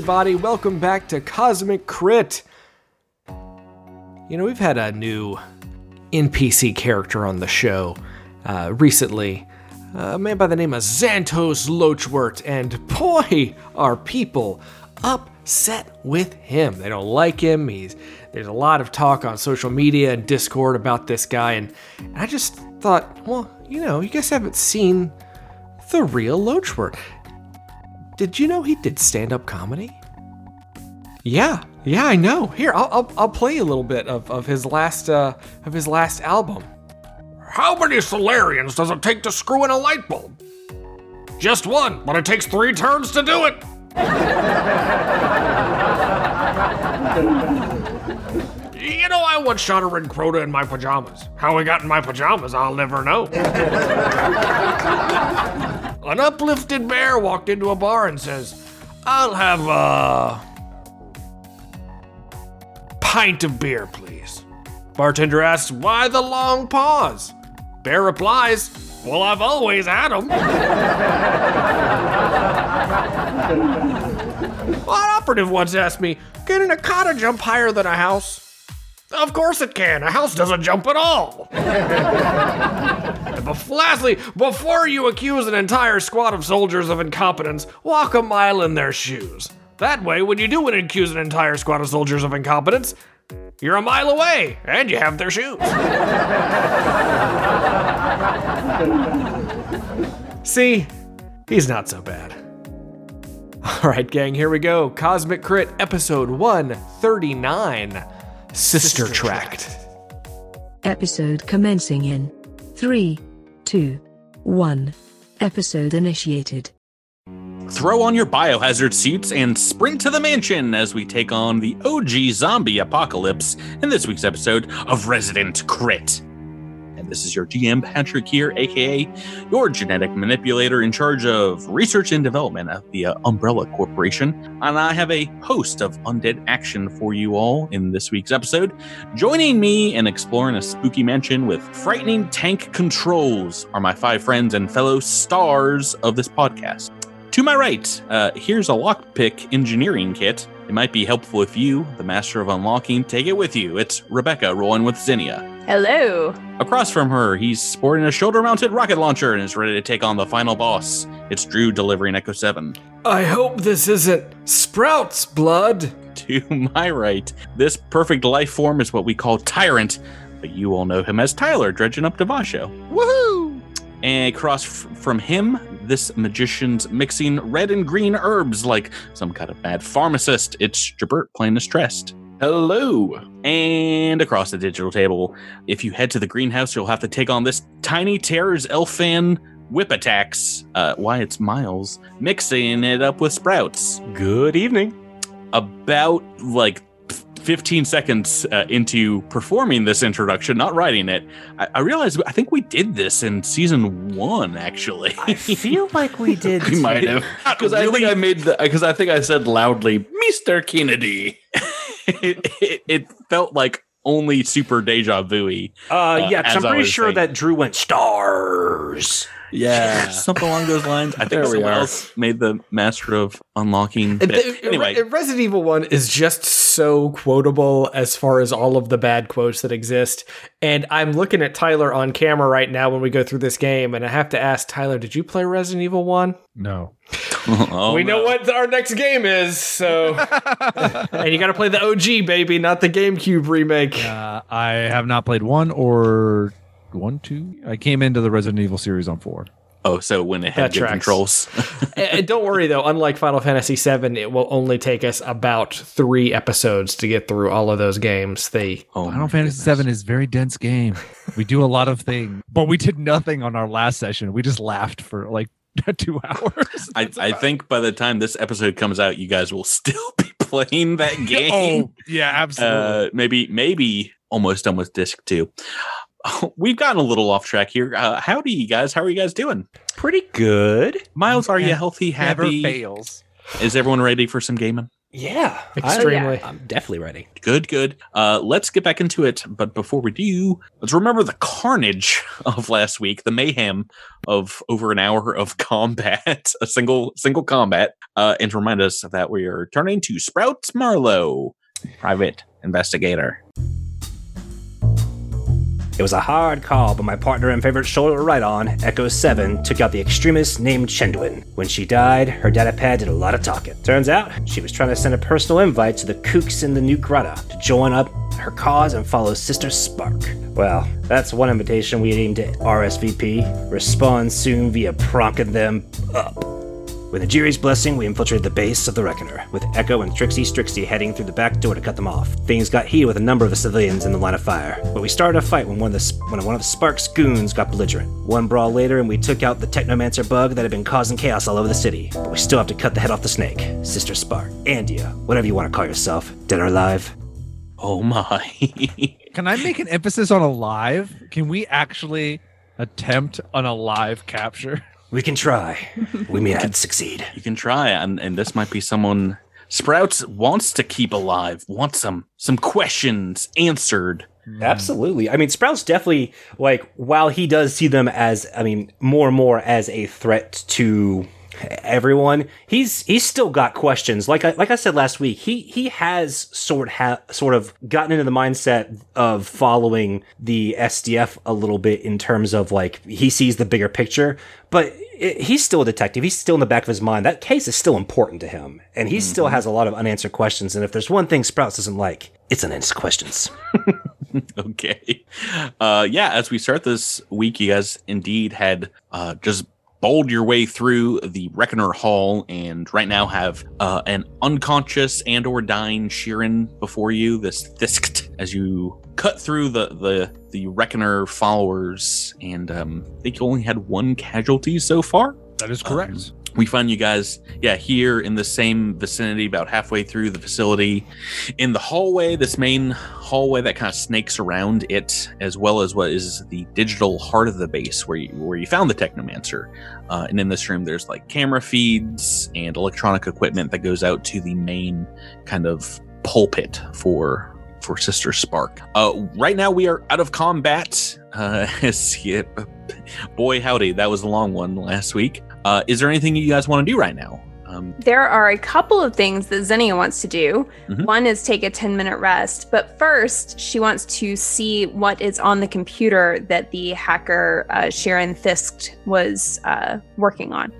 Everybody, welcome back to Cosmic Crit. You know, we've had a new NPC character on the show uh, recently, a man by the name of Xantos Lochwort, and boy, are people upset with him. They don't like him. He's there's a lot of talk on social media and Discord about this guy, and, and I just thought, well, you know, you guys haven't seen the real Lochwort. Did you know he did stand-up comedy? Yeah, yeah, I know. Here, I'll, I'll, I'll play a little bit of, of his last uh, of his last album. How many Solarians does it take to screw in a light bulb? Just one, but it takes three turns to do it. know, I once shot a red in my pajamas. How I got in my pajamas, I'll never know. An uplifted bear walked into a bar and says, I'll have a pint of beer, please. Bartender asks, Why the long pause? Bear replies, Well, I've always had them. One operative once asked me, Can a cottage jump higher than a house? Of course it can. A house doesn't jump at all. but lastly, before you accuse an entire squad of soldiers of incompetence, walk a mile in their shoes. That way, when you do want to accuse an entire squad of soldiers of incompetence, you're a mile away and you have their shoes. See, he's not so bad. All right, gang, here we go. Cosmic Crit, episode 139 Sister, Sister Tracked. Episode commencing in 3, 2, 1. Episode initiated. Throw on your biohazard suits and sprint to the mansion as we take on the OG zombie apocalypse in this week's episode of Resident Crit. This is your GM, Patrick here, aka your genetic manipulator in charge of research and development at the uh, Umbrella Corporation. And I have a host of undead action for you all in this week's episode. Joining me and exploring a spooky mansion with frightening tank controls are my five friends and fellow stars of this podcast. To my right, uh, here's a lockpick engineering kit. It might be helpful if you, the master of unlocking, take it with you. It's Rebecca rolling with Zinnia. Hello. Across from her, he's sporting a shoulder mounted rocket launcher and is ready to take on the final boss. It's Drew delivering Echo 7. I hope this isn't Sprout's blood. To my right, this perfect life form is what we call Tyrant, but you all know him as Tyler, dredging up Devasho. Woohoo! And across f- from him, this magician's mixing red and green herbs like some kind of bad pharmacist. It's Jabert playing distressed. Hello. And across the digital table, if you head to the greenhouse, you'll have to take on this tiny terror's elfan whip attacks. Uh, why it's Miles mixing it up with Sprouts. Good evening. About like 15 seconds uh, into performing this introduction, not writing it, I, I, realized I think we did this in season one. Actually, I feel like we did. we might have because really? I think I made the because I think I said loudly, "Mr. Kennedy." It, it, it, felt like only super deja vu. Uh, uh, yeah, I'm pretty sure saying. that Drew went stars. Yeah, something along those lines. I think someone else made the master of unlocking. The, anyway, Resident Evil One is just so quotable as far as all of the bad quotes that exist. And I'm looking at Tyler on camera right now when we go through this game, and I have to ask Tyler, did you play Resident Evil One? No. oh, we no. know what our next game is, so and you got to play the OG baby, not the GameCube remake. Uh, I have not played one or one, two. I came into the Resident Evil series on four. Oh, so when it had good controls. and don't worry though, unlike Final Fantasy VII, it will only take us about three episodes to get through all of those games. They oh, Final Fantasy goodness. VII is very dense game. we do a lot of things, but we did nothing on our last session. We just laughed for like two hours. I, I think by the time this episode comes out, you guys will still be playing that game. oh, yeah, absolutely. Uh, maybe, maybe almost done with disc two. we've gotten a little off track here. Uh, howdy, you guys. How are you guys doing? Pretty good. Miles, are you healthy? Happy? Never fails. Is everyone ready for some gaming? Yeah, I- Extremely. I'm definitely ready. Good, good. Uh, let's get back into it. But before we do, let's remember the carnage of last week, the mayhem of over an hour of combat, a single single combat, uh, and to remind us that we are turning to Sprouts Marlowe, private investigator. It was a hard call, but my partner and favorite shoulder ride on, Echo 7, took out the extremist named Chenduin. When she died, her data pad did a lot of talking. Turns out, she was trying to send a personal invite to the kooks in the new grotto to join up her cause and follow Sister Spark. Well, that's one invitation we aimed at RSVP. Respond soon via prompting them up. With Ajiri's blessing, we infiltrated the base of the Reckoner, with Echo and Trixie Strixie heading through the back door to cut them off. Things got heated with a number of the civilians in the line of fire, but we started a fight when one of the when one of the Sparks goons got belligerent. One brawl later, and we took out the Technomancer bug that had been causing chaos all over the city. But we still have to cut the head off the snake, Sister Spark, Andia, whatever you want to call yourself, dead or alive. Oh my! Can I make an emphasis on alive? Can we actually attempt on a live capture? We can try. we may not succeed. you can try, and and this might be someone Sprouts wants to keep alive, wants some some questions answered. Mm. Absolutely. I mean, Sprout's definitely like while he does see them as, I mean, more and more as a threat to everyone, he's he's still got questions. Like I like I said last week, he he has sort ha- sort of gotten into the mindset of following the SDF a little bit in terms of like he sees the bigger picture, but it, he's still a detective. He's still in the back of his mind. That case is still important to him, and he still has a lot of unanswered questions. And if there's one thing Sprouts doesn't like, it's unanswered questions. okay. Uh, yeah, as we start this week, you guys indeed had uh, just bowled your way through the Reckoner Hall, and right now have uh, an unconscious and or dying Sheeran before you. This Thisked as you cut through the the the Reckoner followers, and um, I think you only had one casualty so far. That is correct. We find you guys yeah here in the same vicinity about halfway through the facility. In the hallway this main hallway that kind of snakes around it as well as what is the digital heart of the base where you where you found the technomancer. Uh, and in this room there's like camera feeds and electronic equipment that goes out to the main kind of pulpit for for sister spark. Uh, right now we are out of combat. Uh, boy howdy that was a long one last week uh, is there anything you guys want to do right now? Um, There are a couple of things that Zinnia wants to do. Mhm. One is take a 10 minute rest, but first, she wants to see what is on the computer that the hacker uh, Sharon Fisk was uh, working on.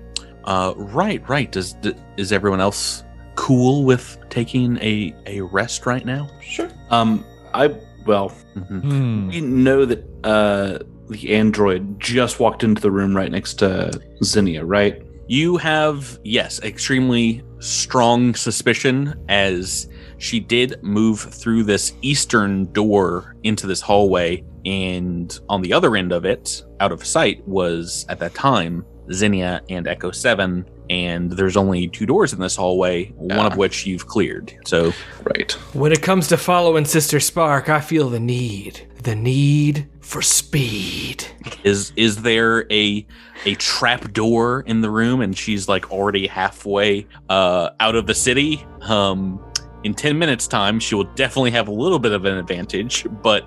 uh, right, right. Does d- is everyone else cool with taking a a rest right now? Sure. Um, I well, hmm Hmm. we know that uh the android just walked into the room right next to Zinnia, right? You have yes, extremely strong suspicion as she did move through this eastern door into this hallway, and on the other end of it, out of sight, was at that time Zinnia and Echo Seven. And there's only two doors in this hallway, one Ah. of which you've cleared. So Right. When it comes to following Sister Spark, I feel the need. The need for speed. is is there a a trap door in the room and she's like already halfway uh out of the city um in 10 minutes time she will definitely have a little bit of an advantage but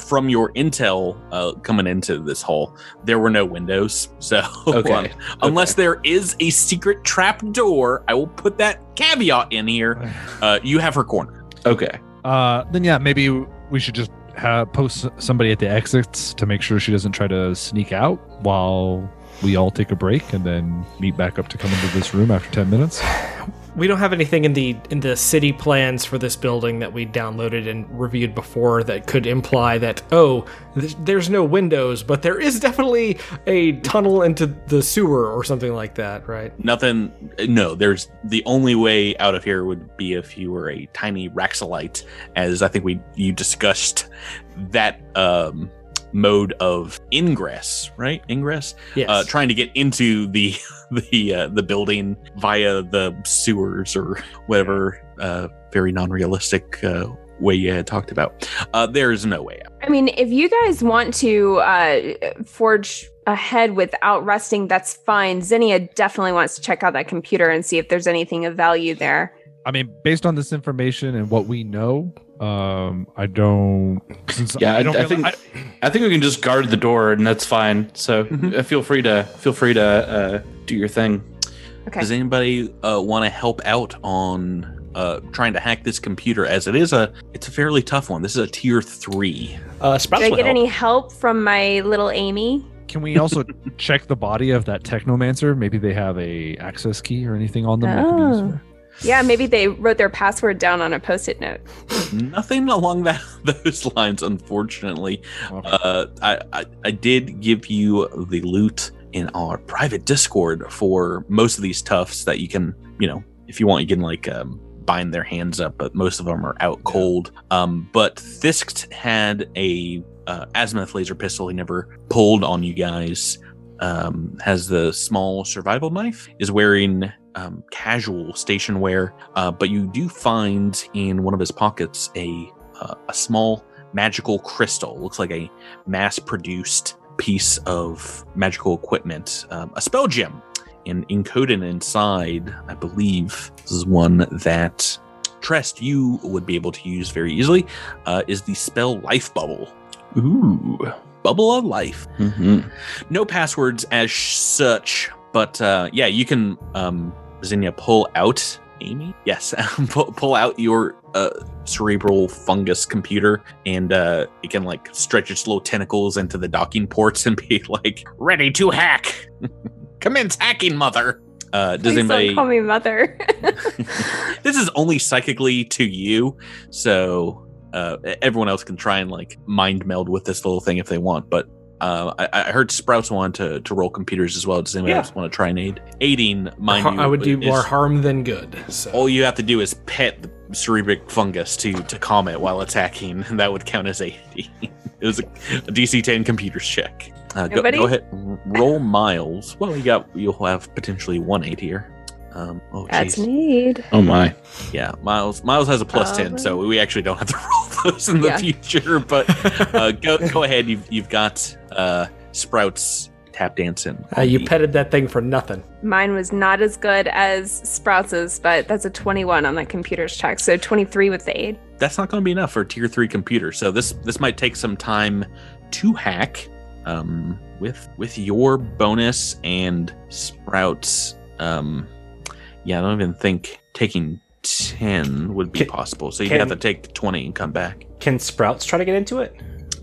from your intel uh, coming into this hole, there were no windows so Okay. um, unless there is a secret trap door i will put that caveat in here uh, you have her corner Okay. Uh, then yeah, maybe we should just have, post somebody at the exits to make sure she doesn't try to sneak out while we all take a break and then meet back up to come into this room after 10 minutes. We don't have anything in the in the city plans for this building that we downloaded and reviewed before that could imply that oh, th- there's no windows, but there is definitely a tunnel into the sewer or something like that, right? Nothing. No, there's the only way out of here would be if you were a tiny Raxilite, as I think we you discussed that um, mode of ingress, right? Ingress, Yes. uh, trying to get into the the uh, the building via the sewers or whatever uh, very non-realistic uh, way you had talked about. Uh, there is no way out. I mean, if you guys want to uh, forge ahead without resting, that's fine. Zinnia definitely wants to check out that computer and see if there's anything of value there. I mean, based on this information and what we know, um, I don't. Since Yeah, I, don't I feel- think I, think we can just guard the door, and that's fine. So uh, feel free to feel free to uh, do your thing. Okay. Does anybody uh, want to help out on uh, trying to hack this computer? As it is a, it's a fairly tough one. This is a tier three. Uh, Sprouts Do I get help. any help from my little Amy? Can we also check the body of that technomancer? Maybe they have a access key or anything on them. that could be Oh. Useful. Yeah, maybe they wrote their password down on a post-it note. Nothing along that those lines, unfortunately. Okay. Uh, I, I I did give you the loot in our private Discord for most of these toughs that you can, you know, if you want, you can like um, bind their hands up, but most of them are out cold. Um, but Fisk had a uh, azimuth laser pistol he never pulled on you guys. Um, has the small survival knife. Is wearing um, casual station wear, uh, but you do find in one of his pockets a uh, a small magical crystal. Looks like a mass-produced piece of magical equipment, um, a spell gem, and encoded inside. I believe this is one that Trest you would be able to use very easily. Uh, is the spell life bubble? Ooh. Bubble of life hmm no passwords as such, but uh, yeah, you can um, Zinnia pull out Amy. Yes, pull, pull out your uh, cerebral fungus computer, and uh, it can like stretch its little tentacles into the docking ports and be like, "Ready to hack." Commence hacking, mother. Uh, does Please anybody? don't call me mother. this is only psychically to you, so uh, everyone else can try and like mind meld with this little thing if they want. But uh, I, I heard Sprouts wanted to, to roll computers as well. Does anyone Yeah. else want to try and aid? Aiding, mind Har- you, I would do is- more harm than good. So. All you have to do is pet the cerebric fungus to to calm it while attacking, and that would count as AD. it was a, a DC 10 computers check. Uh, go, go ahead, roll Miles. Well, you got you'll have potentially one aid here. Um, oh, That's jeez. need. Oh my. Yeah, Miles. Miles has a plus Uh, ten, so we actually don't have to roll those in the Yeah. future. But uh, go go ahead. You've you've got uh, Sprouts tap dancing. Uh, you petted that thing for nothing. Mine was not as good as Sprouts's, but that's a 21 on the computer's check. So 23 with the aid. That's not going to be enough for a tier three computer. So this this might take some time to hack. Um, with with your bonus and Sprouts. Um, yeah, I don't even think taking ten would be Can- possible. So you can- have to take twenty and come back. Can Sprouts try to get into it?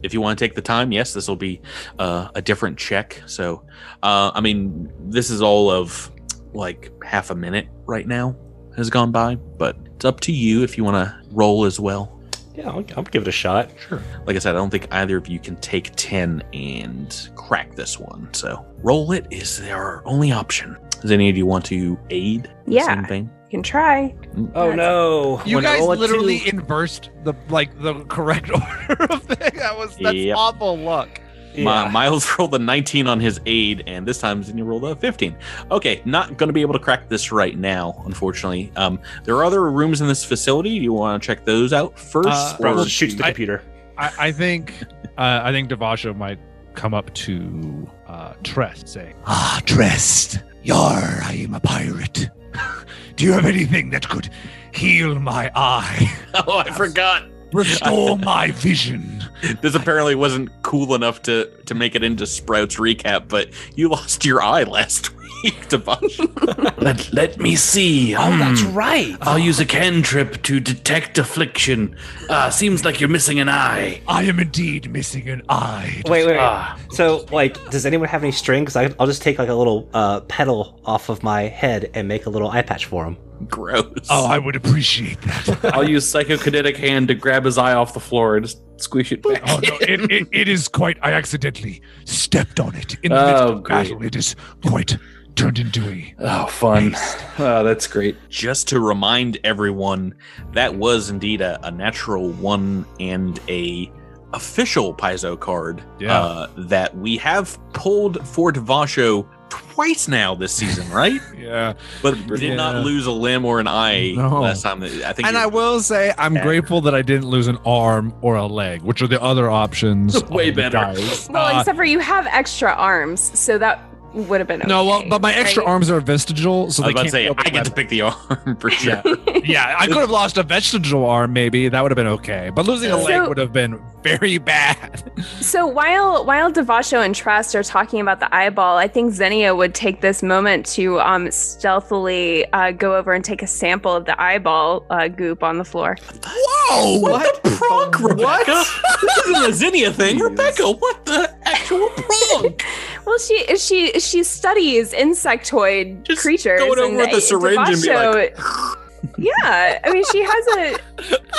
If you want to take the time, yes, this will be uh, a different check. So, uh, I mean, this is all of like half a minute right now has gone by, but it's up to you if you want to roll as well. Yeah, I'll, I'll give it a shot. Sure. Like I said, I don't think either of you can take 10 and crack this one. So, roll it is our only option. Does any of you want to aid? in the Yeah. Same vein? You can try. Oh no! You When I guys roll a literally two- inversed the like the correct order of thing. That was that's Yep. awful luck. Mi- Yeah. Miles rolled a 19 on his aid, and this time Zinnia rolled a 15. Okay, not going to be able to crack this right now, unfortunately. Um, there are other rooms in this facility. You want to check those out first? Uh, or- just shoots the I- computer. I, I think uh, I think Devasho might come up to uh, Trest saying, Ah, Trest. Yar, I am a pirate. Do you have anything that could heal my eye? oh, I forgot. Restore my vision. This apparently wasn't cool enough to to make it into Sprouts recap, but you lost your eye last week, Devash. Let, let me see. Oh, that's Hmm. right. I'll use a cantrip to detect affliction. Ah, seems like you're missing an eye. I am indeed missing an eye. Wait, wait. wait. Ah. So, like, does anyone have any string? Because I'll just take like a little uh, pedal off of my head and make a little eye patch for him. Gross. Oh, I would appreciate that. I'll use psychokinetic hand to grab his eye off the floor and just squish it back. Oh no, it, it, it is quite. I accidentally stepped on it in the midst Oh, of great. battle. It is quite turned into a. Oh, fun. Oh, that's great. just to remind everyone that was indeed a, a natural one and a official paizo card Yeah. uh, that we have pulled for Devasho twice now this season right "Yeah." but did Yeah. not lose a limb or an eye No. last time i think And I will say, I'm Yeah. grateful that I didn't lose an arm or a leg, which are the other options. Way better. dice. Well, Uh, except for you have extra arms, so that would have been okay. No, well, but my extra right? arms are vestigial, so I they about can't say go I get to pick the arm for sure. Yeah, yeah. I could have lost a vestigial arm, maybe that would have been okay, but losing a leg would have been very bad. So while while Devasho and Trest are talking about the eyeball, I think Zinnia would take this moment to um, stealthily uh, go over and take a sample of the eyeball uh, goop on the floor. Whoa! What, the pronk, Rebecca? this isn't a Zinnia thing, Rebecca. What the actual pronk? Well, she she she studies insectoid Just creatures. going over and, with a syringe and be like, yeah, I mean, she has a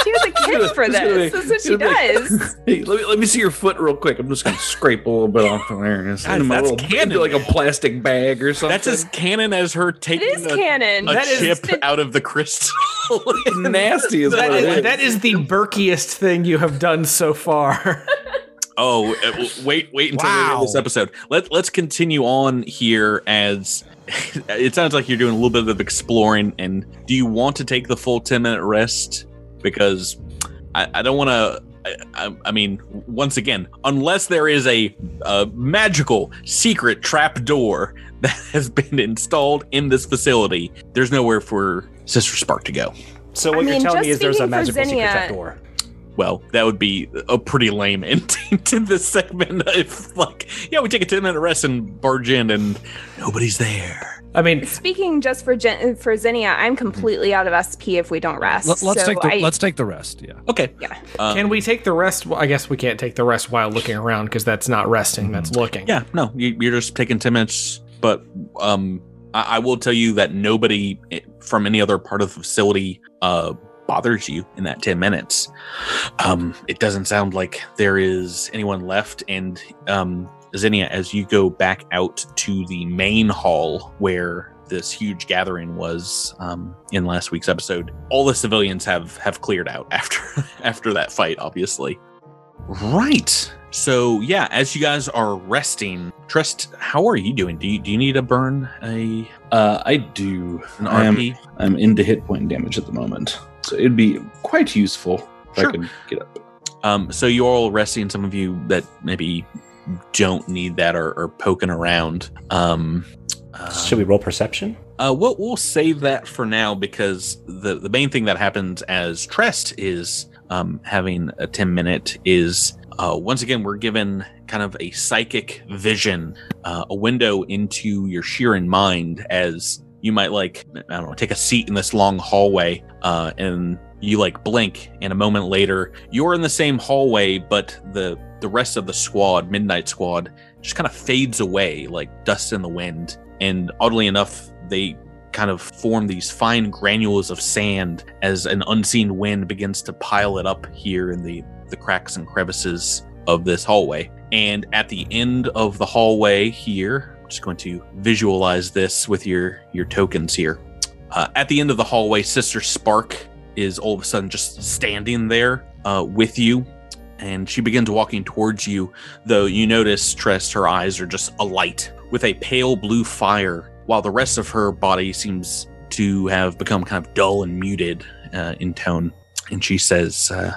she has a kit for It's this. be- That's what she gonna does. Hey, let me let me see your foot real quick. I'm just gonna scrape a little bit off of there. It's Guys, in my that's little- canon. into like a plastic bag or something. That's as canon as her It taking is a, canon. a That is chip out of the crystal. nasty. Is That what it is, is. that is the burkiest thing you have done so far. Oh, wait, wait until the end this episode. Let Let's continue on here as it sounds like you're doing a little bit of exploring. And do you want to take the full ten minute rest? Because I, I don't want to. I, I, I mean, once again, unless there is a, a magical secret trap door that has been installed in this facility, there's nowhere for Sister Spark to go. So I what you're telling me is there's a speaking for magical secret trap door. Well, that would be a pretty lame ending to this segment if, like, yeah, we take a 10 minute rest and barge in and nobody's there. I mean, Speaking just for Gen- for Zinnia, I'm completely out of SP if we don't rest. Let, us so take the I, let's take the rest. Yeah. Okay. Yeah. Um, can we take the rest? Well, I guess we can't take the rest while looking around because that's not resting, that's looking. Yeah, no, you, you're just taking 10 minutes, but um, I, I will tell you that nobody from any other part of the facility uh, bothers you in that 10 minutes. Um, it doesn't sound like there is anyone left. And um, Zinnia, as you go back out to the main hall where this huge gathering was um, in last week's episode, all the civilians have have cleared out after after that fight, obviously. Right. So yeah, as you guys are resting, Trest, how are you doing? Do you do you need to burn a Uh, I do. an I am, RP? I'm into hit point damage at the moment, so it'd be quite useful if Sure. I could get up. Um, so you're all resting. Some of you that maybe don't need that are, are poking around. Um, uh, Should we roll perception? Uh, we'll, we'll save that for now because the, the main thing that happens as Trest is um, having a 10 minute is uh, once again, we're given kind of a psychic vision, uh, a window into your Shirren mind as you might like, I don't know, take a seat in this long hallway uh, and you like blink and a moment later you're in the same hallway but the the rest of the squad midnight squad just kind of fades away like dust in the wind. And oddly enough they kind of form these fine granules of sand as an unseen wind begins to pile it up here in the the cracks and crevices of this hallway. And at the end of the hallway here just going to visualize this with your your tokens here. Uh, at the end of the hallway sister spark is all of a sudden just standing there uh, with you and she begins walking towards you though you notice Trest her eyes are just alight with a pale blue fire while the rest of her body seems to have become kind of dull and muted uh, in tone. And she says uh,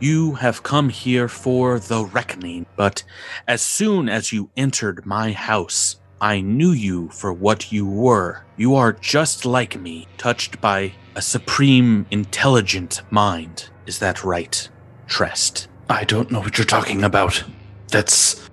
you have come here for the reckoning but as soon as you entered my house I knew you for what you were. You are just like me, touched by a supreme, intelligent mind. Is that right, Trest? I don't know what you're talking about. That's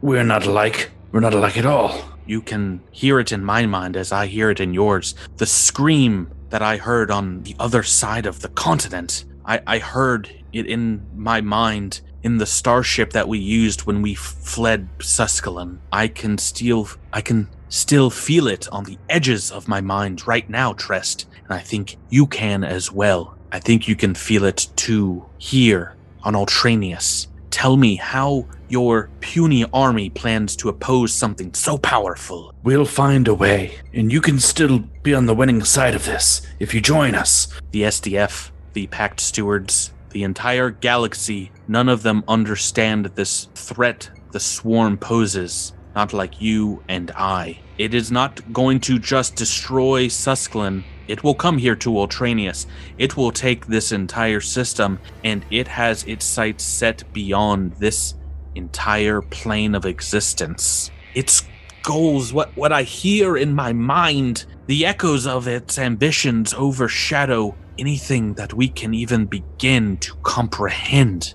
we're not alike. We're not alike at all. You can hear it in my mind as I hear it in yours. The scream that I heard on the other side of the continent. I, I heard it in my mind in the starship that we used when we fled Suscalan. I can still I can still feel it on the edges of my mind right now, Trest, and I think you can as well. I think you can feel it too here on Ultranius. Tell me how your puny army plans to oppose something so powerful. We'll find a way, and you can still be on the winning side of this if you join us. The SDF, the Pact Stewards, the entire galaxy, none of them understand this threat the swarm poses, not like you and I. It is not going to just destroy Susclan. It will come here to Ultranius. It will take this entire system, and it has its sights set beyond this entire plane of existence. its goals, what, what I hear in my mind, the echoes of its ambitions overshadow anything that we can even begin to comprehend.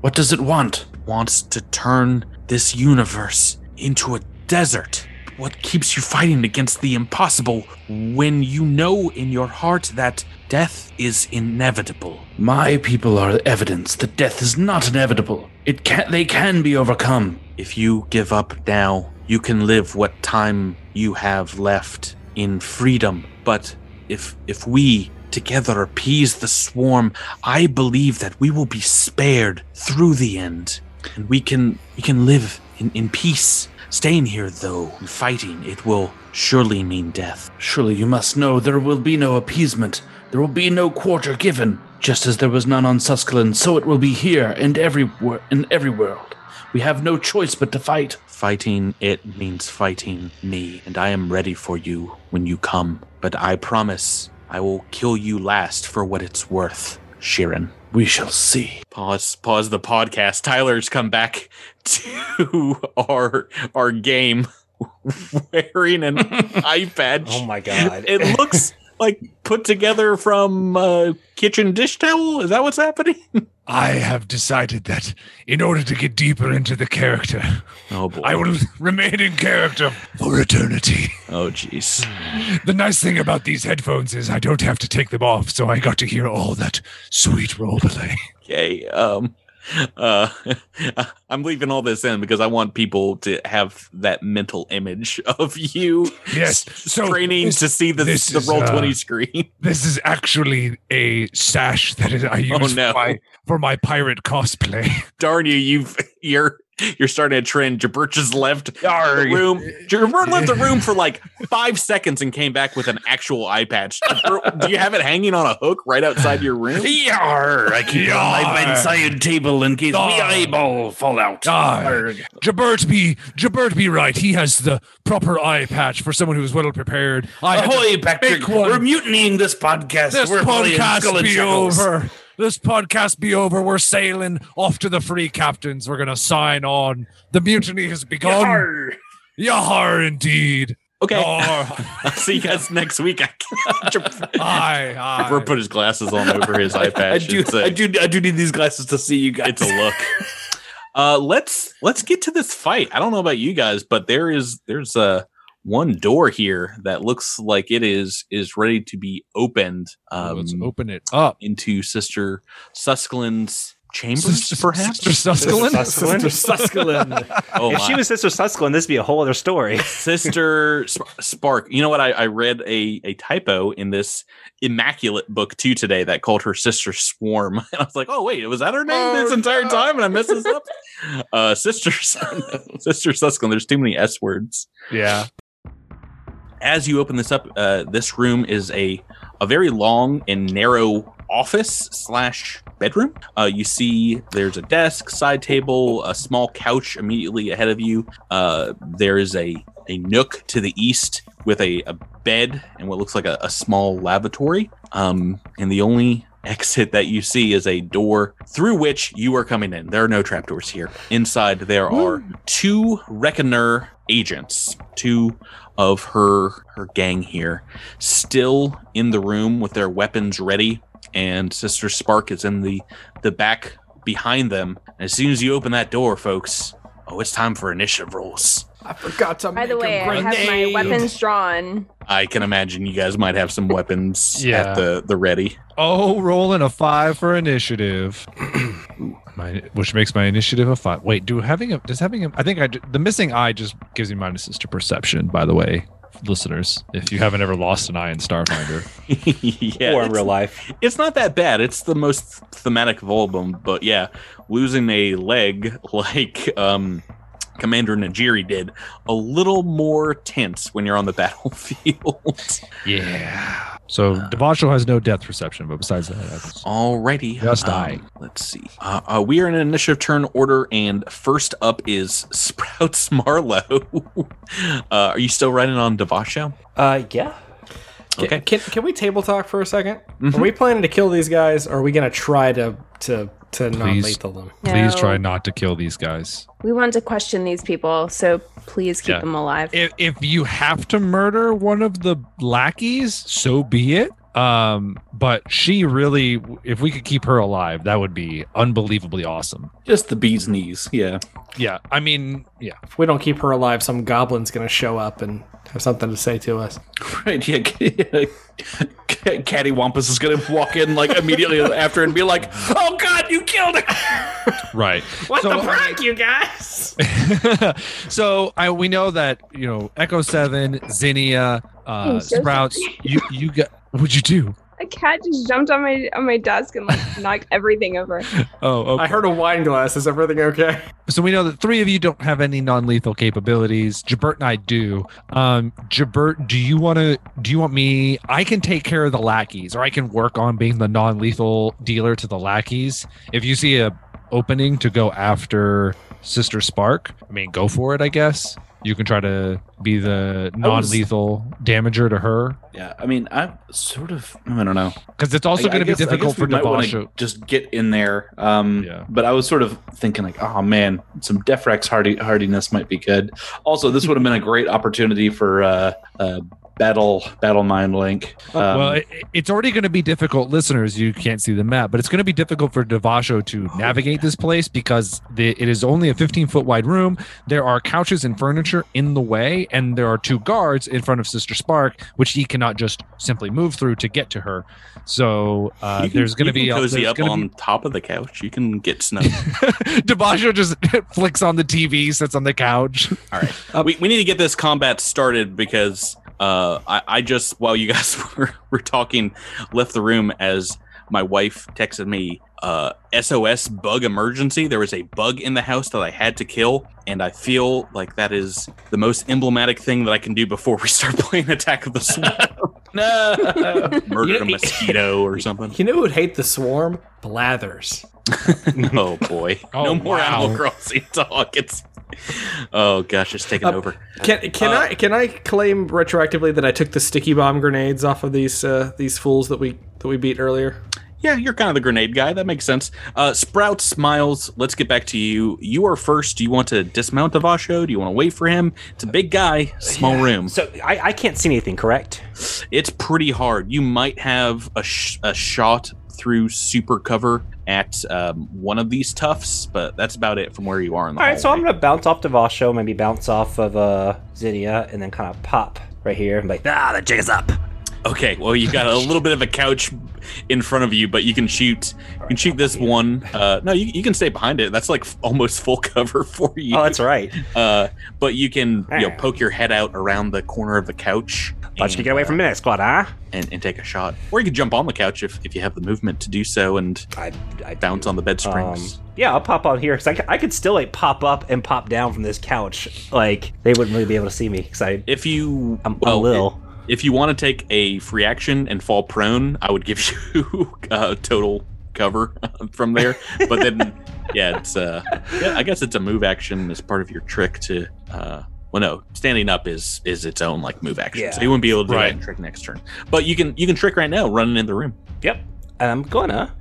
What does it want? Wants to turn this universe into a desert. What keeps you fighting against the impossible when you know in your heart that death is inevitable? My people are evidence that death is not inevitable. It can they can be overcome. If you give up now, you can live what time you have left in freedom. But if if we together appease the swarm, I believe that we will be spared through the end. And we can we can live in, in peace. Staying here though, and fighting, it will surely mean death. Surely you must know there will be no appeasement. There will be no quarter given. Just as there was none on Suskelin, so it will be here and everywhere in every world. We have no choice but to fight. Fighting it means fighting me, and I am ready for you when you come. But I promise I will kill you last for what it's worth, Shirren. We shall see. Pause. Pause the podcast. Tyler's come back to our our game wearing an iPad. Oh my god. It looks like put together from uh, kitchen dish towel. Is that what's happening? I have decided that in order to get deeper into the character, Oh. I will remain in character for eternity. oh jeez. The nice thing about these headphones is I don't have to take them off, so I got to hear all that sweet roleplay. Okay. Um. Uh, I'm leaving all this in because I want people to have that mental image of you Yes, so straining this- to see the, this the is, roll uh, twenty screen. This is actually a sash that I use no. for, my, for my pirate cosplay. Darn you! You've you're you're starting a trend. Jabert just left the room. Jabert left the room for like five seconds and came back with an actual eye patch. Jabert, do you have it hanging on a hook right outside your room? Yar! I keep it on my bedside table in case Yar. we eyeball fall out. Jabert be Jabert be right. He has the proper eye patch for someone who's well prepared. I Ahoy, Patrick! We're mutinying this podcast. this We're podcast be over. This podcast be over. We're sailing off to the free captains. We're gonna sign on. The mutiny has begun. Yar. Yahar indeed. Okay. Yar. I'll see you guys next week. Jabert aye, aye. put his glasses on over his eye I do, It's a- I do, I do need these glasses to see you guys. it's a look. Uh, let's let's get to this fight. I don't know about you guys, but there is there's a one door here that looks like it is is ready to be opened um, Let's open it up. into Sister Suskelin's chambers, Sister- perhaps. Sister Suskelin? Suskelin? Sister Suskelin. Oh if my. she was Sister Suskelin, this would be a whole other story. Sister Sp- Spark. You know what? I, I read a, a typo in this immaculate book too today that called her Sister Swarm, and I was like, oh wait, was that her name this entire time? And I messed this up. Uh, Sister Sister Suskelin. There's too many S words. Yeah. As you open this up, uh, this room is a a very long and narrow office slash bedroom. Uh, you see, there's a desk, side table, a small couch immediately ahead of you. Uh, there is a a nook to the east with a, a bed and what looks like a, a small lavatory. Um, and the only exit that you see is a door through which you are coming in. There are no trapdoors here. Inside, there are two Reckoner agents, two of her her gang here, still in the room with their weapons ready, and Sister Spark is in the the back behind them. As soon as you open that door, folks, oh, it's time for initiative rolls. I forgot to By make the way, a I have my weapons drawn. I can imagine you guys might have some weapons Yeah. at the the ready. Oh, rolling a five for initiative, my, which makes my initiative a five. Wait, do having a does having a? I think I the missing eye just gives me minuses to perception. By the way, listeners, if you haven't ever lost an eye in Starfinder, yeah, or in real life. it's not that bad. It's the most thematic of all of them, but yeah, losing a leg like um, Commander Najiri did, a little more tense when you're on the battlefield. yeah. So Devasho has no depth perception, but besides that, that's, Alrighty, Just um, I. Let's see. Uh, uh, we are in an initiative turn order, and first up is Sprouts Marlowe. uh, are you still running on Devasho? Uh, yeah. Can- Okay. Can, can we table talk for a 2nd Mhm. Are we planning to kill these guys, or are we going to try to to to not Please. lethal them. Please No. try not to kill these guys. We want to question these people, so please keep Yeah. them alive. If if you have to murder one of the lackeys, so be it. Um, but she really, if we could keep her alive, that would be unbelievably awesome. Just the bee's knees. Yeah. Yeah, I mean, yeah. If we don't keep her alive, some goblin's gonna show up and have something to say to us. Right. Yeah. Caddy Wampus is gonna walk in like immediately after and be like, "Oh God, you killed her!" Right. What So- the fuck, you guys? so I we know that you know Echo Seven, Zinnia, uh, so Sprouts. You you got what'd you do? A cat just jumped on my on my desk and like knocked everything over. Oh, okay. I heard a wine glass. Is everything okay? So we know that three of you don't have any non-lethal capabilities. Jabert and I do. Um, Jabert, do you want to? Do you want me? I can take care of the lackeys, or I can work on being the non-lethal dealer to the lackeys. If you see a opening to go after Sister Spark, I mean, go for it. I guess you can try to be the non-lethal damager to her, Yeah. I mean, I sort of. I don't know. because it's also going to be difficult for wanna Just get in there. Um, Yeah. But I was sort of thinking like, oh man, some Defrex hardy hardiness might be good. Also, this would have been a great opportunity for uh, uh, battle battle mind link. Um, well, it, it's already going to be difficult, listeners. You can't see the map, but it's going to be difficult for Devasho to navigate this place because the, it is only a 15 foot wide room. There are couches and furniture in the way, and there are two guards in front of Sister Spark, which he cannot just simply move through to get to her. So uh, can- there's going to be a, cozy up on be, top of the couch. You can get snow. Devasho just flicks on the TV, sits on the couch. All right. we, we need to get this combat started because uh, I, I just, while you guys were, were talking, left the room as my wife texted me uh, SOS bug emergency. There was a bug in the house that I had to kill. And I feel like that is the most emblematic thing that I can do before we start playing Attack of the Swarm. no, murder You a mosquito or something. You know who would hate the swarm? Blathers. oh boy, Oh, no more wow. Animal Crossing talk. It's oh gosh, it's taking Uh, over. Can can Uh, I can I claim retroactively that I took the sticky bomb grenades off of these uh, these fools that we that we beat earlier? Yeah, you're kind of the grenade guy. That makes sense. Uh, Sprout smiles. Let's get back to you. You are first. Do you want to dismount Devasho? Do you want to wait for him? It's a big guy, small room. So I, I can't see anything, correct? It's pretty hard. You might have a, sh- a shot through super cover at um, one of these toughs, but that's about it from where you are in the All right, so I'm gonna bounce off Devasho, maybe bounce off of uh, Zinnia, and then kind of pop right here. be like, ah, the jig is up. Okay, well, you got a little bit of a couch in front of you, but you can shoot. You can shoot this one. Uh, no, you, you can stay behind it. That's like almost full cover for you. Oh, that's right. Uh, but you can you know poke your head out around the corner of the couch. Thought you could get away uh, from me, squad, huh? and, and take a shot, or you could jump on the couch if, if you have the movement to do so and I, I bounce on the bed springs. Um, yeah, I'll pop on here because I, c- I could still like pop up and pop down from this couch. Like they wouldn't really be able to see me because I if you I'm, well, I'm little. If you want to take a free action and fall prone, I would give you uh, total cover from there. But then, yeah, it's uh, yeah, I guess it's a move action as part of your trick to. Uh, well, no, standing up is is its own like move action, so Yeah. you wouldn't be able to do Right. that trick next turn. But you can you can trick right now, running in the room. Yep, I'm gonna.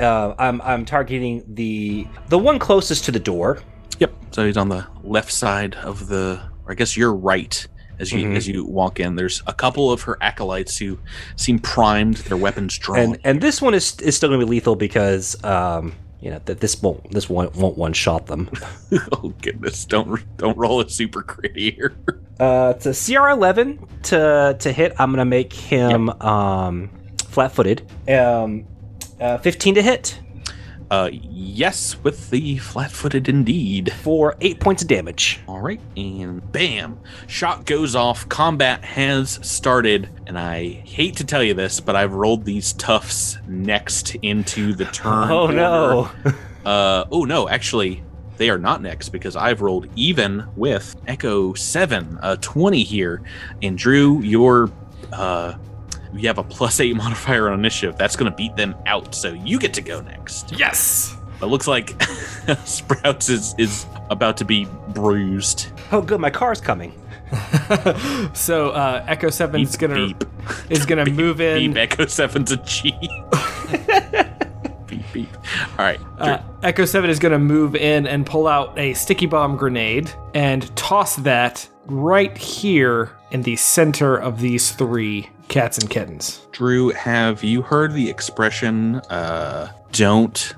Uh, I'm I'm targeting the the one closest to the door. Yep. So he's on the left side of the, or I guess you're right as you Mhm. as you walk in. There's a couple of her acolytes who seem primed, their weapons drawn. and and this one is is still gonna be lethal because um you know that this won't this won't won't one shot them. oh goodness! Don't don't roll a super crit here. Uh, it's a CR eleven to to hit. I'm gonna make him um flat footed. Um, uh, fifteen to hit Uh, yes, with the flat-footed indeed. for eight points of damage. All right, and bam! Shot goes off. Combat has started, and I hate to tell you this, but I've rolled these toughs next into the turn. Oh order. no! Uh, oh no, actually, they are not next because I've rolled even with Echo Seven, a twenty here, and Drew, your uh, you have a plus eight modifier on initiative. That's going to beat them out, so you get to go next. Yes. It looks like Sprouts is is about to be bruised. Oh good, my car's coming. so uh, Echo Seven is Beep, gonna beep. is gonna move in. Beep. Echo Seven's a G. beep beep. All right. Uh, Echo 7 is going to move in and pull out a sticky bomb grenade and toss that right here in the center of these three cats and kittens. Drew, have you heard the expression uh, "don't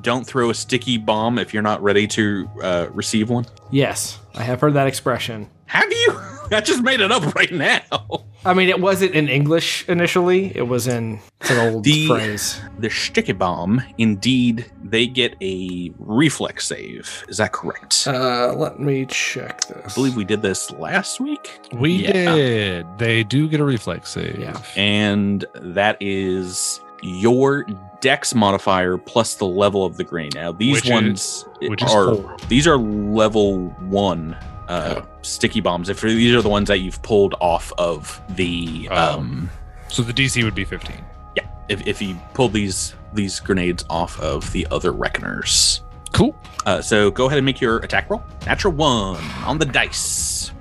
don't throw a sticky bomb if you're not ready to uh, receive one"? Yes, I have heard that expression. Have you? I just made it up right now. I mean, it wasn't in English initially. It was in it's an old The- phrase. The sticky bomb, indeed, they get a reflex save. Is that correct? Uh, let me check this. I believe we did this last week. We Yeah. did. They do get a reflex save. Yeah. and that is your dex modifier plus the level of the grain. Now these Which is- ones which is are four. these are level one uh, sticky bombs. If these are the ones that you've pulled off of the Oh. um, So the DC would be 15. yeah, if if you pulled these these grenades off of the other reckoners. Cool. Uh, so go ahead and make your attack roll. Natural one on the dice.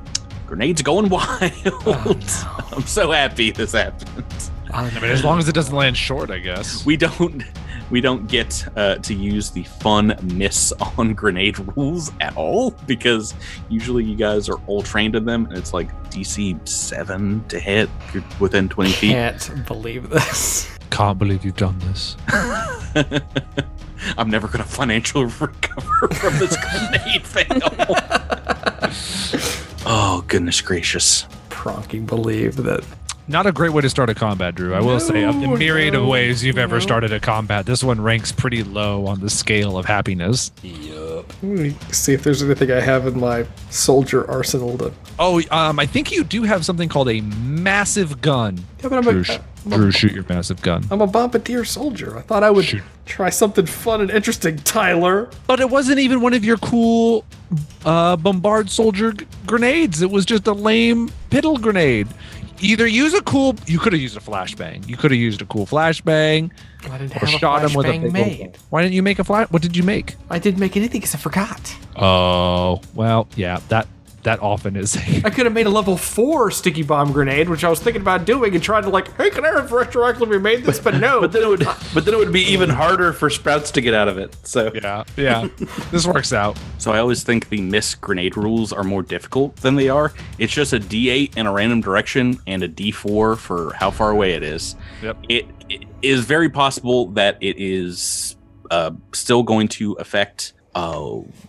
Grenades going wild. Oh, I'm so happy this happened. I mean, as long as it doesn't land short, I guess. we don't we don't get uh, to use the fun miss on grenade rules at all because usually you guys are all trained in them and it's like DC seven to hit you're within twenty feet. Can't believe this. Can't believe you've done this. I'm never gonna financially recover from this grenade fail. oh goodness gracious! Pronking believe that. Not a great way to start a combat, Drew. I will say, of the No, myriad of ways you've ever no. started a combat, this one ranks pretty low on the scale of happiness. Let me see if there's anything I have in my soldier arsenal to. Oh, um, I think you do have something called a massive gun. Yeah, but I'm Drew, a, sh- I'm a- Drew shoot your massive gun. I'm a bombardier soldier. I thought I would Shoot. try something fun and interesting, Tyler. But it wasn't even one of your cool uh, bombard soldier g- grenades. It was just a lame piddle grenade. Either use a cool. You could have used a flashbang. You could have used a cool flashbang, I didn't or shot him with a big old- Why didn't you make a flash? What did you make? I didn't make anything because I forgot. Oh, well, yeah. That that often is. I could have made a level four sticky bomb grenade, which I was thinking about doing and trying to like, hey, can I have retroactively made this? But no. But then it would, but then it would be even harder for Sprouts to get out of it. So yeah, yeah. this works out. So I always think the miss grenade rules are more difficult than they are. It's just a D8 in a random direction and a D4 for how far away it is. Yep. It, it is very possible that it is uh, still going to affect uh,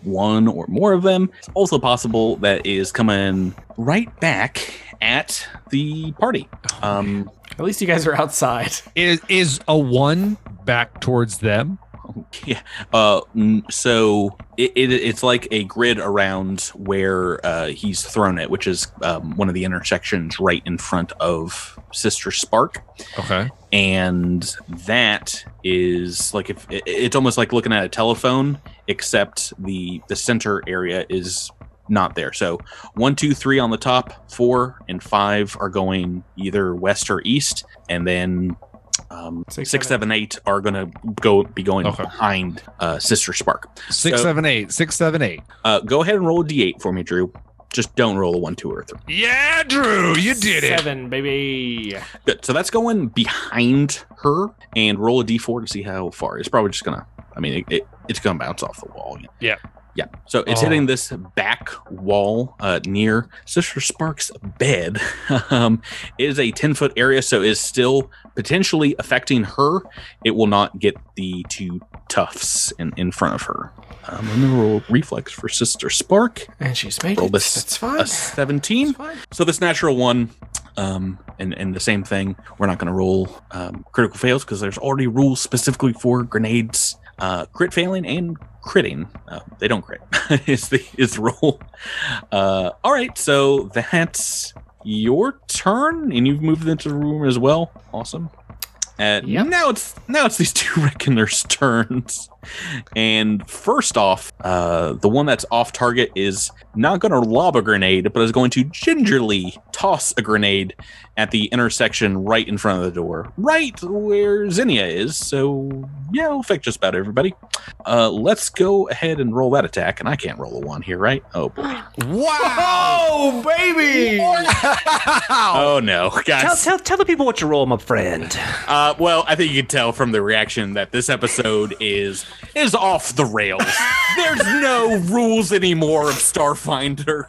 one or more of them. It's also possible that it is coming right back at the party. Um, At least you guys are outside. Is is a one back towards them? Yeah. Uh, so it, it, it's like a grid around where uh, he's thrown it, which is um, one of the intersections right in front of Sister Spark. Okay. And that is like if it, it's almost like looking at a telephone, except the the center area is not there. So one, two, three on the top, four and five are going either west or east, and then um, Six, six, seven, seven, eight are going to go be going Okay. behind uh, Sister Spark. Six, So- seven, eight. Six, seven, eight. Uh, go ahead and roll a d8 for me, Drew. Just don't roll a one, two, or three. Yeah, Drew, you did it. Seven, baby. Good. So that's going behind her, and roll a d4 to see how far. It's probably just gonna. I mean, it, it, it's gonna bounce off the wall. Yeah. Yeah. So it's Oh. hitting this back wall uh, near Sister Spark's bed. um, it is a 10 foot area, so is still potentially affecting her. It will not get the two tufts in, in front of her. Um, and then roll reflex for Sister Spark. And she's made Roll it. this That's fine. a 17. Fine. So this natural one, um, and and the same thing. We're not going to roll um, critical fails because there's already rules specifically for grenades, uh, crit failing and critting. Uh, they don't crit. is the is the rule. Uh, all right, so that's your turn, and you've moved into the room as well. Awesome. Uh, Yep. Now it's now it's these two reckoners' turns. And first off, uh, the one that's off target is not going to lob a grenade, but is going to gingerly toss a grenade at the intersection right in front of the door, right where Zinnia is. So yeah, it'll affect just about everybody. Uh, let's go ahead and roll that attack. And I can't roll a one here, right? Oh boy. Oh, baby! Oh no, Tell, guys. tell, tell the people what you roll, my friend. Uh, Uh, well, I think you can tell from the reaction that this episode is is off the rails. There's no rules anymore of Starfinder.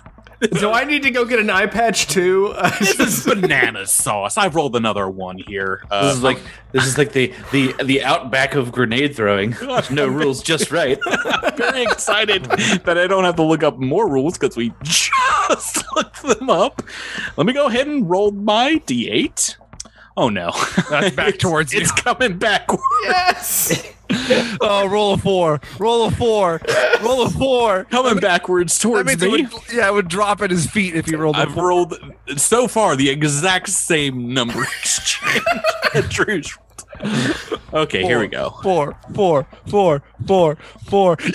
Do I need to go get an eye patch too? This is banana sauce. I've rolled another one here. Uh, This is like this is like the the the outback of grenade throwing. No rules, just right. I'm very excited that I don't have to look up more rules because we just looked them up. Let me go ahead and roll my d8. Oh no, That's back towards you. it's coming backwards. yes. Oh, roll a four. Roll a four. Roll a four. Coming backwards towards means it me. would, yeah, it would drop at his feet if he rolled a I've rolled so far the exact same number exchange that Drew's. Okay, here we go. Four, four, four, four, four.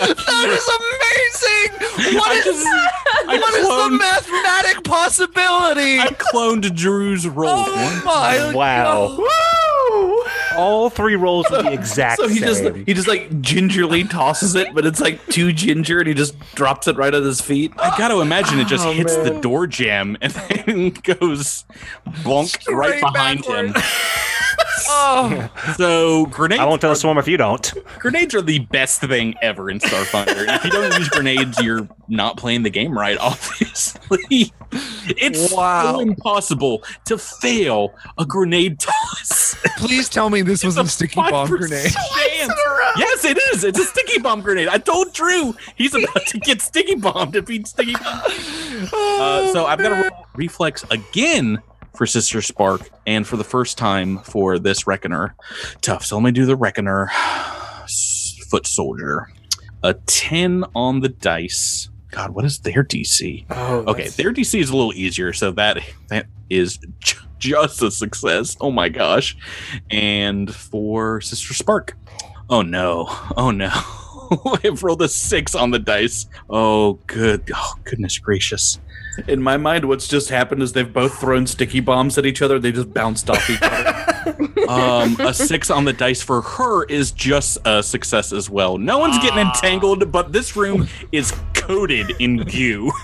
that is amazing! What I is, just- I what is the cloned- mathematic possibility? I cloned Drew's roll. oh my Wow. God. All three rolls would be exact same. So he just he just like gingerly tosses it, but it's like too ginger, and he just drops it right at his feet. I got to imagine it just Oh, hits the door jam and then goes bonk right Straight behind him. Oh, So grenades, I won't tell are, a swarm if you don't. grenades are the best thing ever in Starfinder. and if you don't use grenades, you're not playing the game right. Obviously, it's Wow. so impossible to fail a grenade toss. please tell me this was a sticky bomb 5% grenade. Yes, it is. It's a sticky bomb grenade. I told Drew he's about to get sticky bombed if he's sticky bomb. Uh, so I've got to roll reflex again for Sister Spark, and for the first time for this Reckoner. Tough. So let me do the Reckoner. Foot Soldier. A 10 on the dice. God, what is their DC? Oh, Okay, their DC is a little easier, so that that is j- just a success. Oh my gosh! And for Sister Spark, oh no, oh no, I've rolled a six on the dice. Oh good, oh goodness gracious! In my mind, what's just happened is they've both thrown sticky bombs at each other. They just bounced off each other. Um, a six on the dice for her is just a success as well. No one's getting entangled, but this room is coated in goo.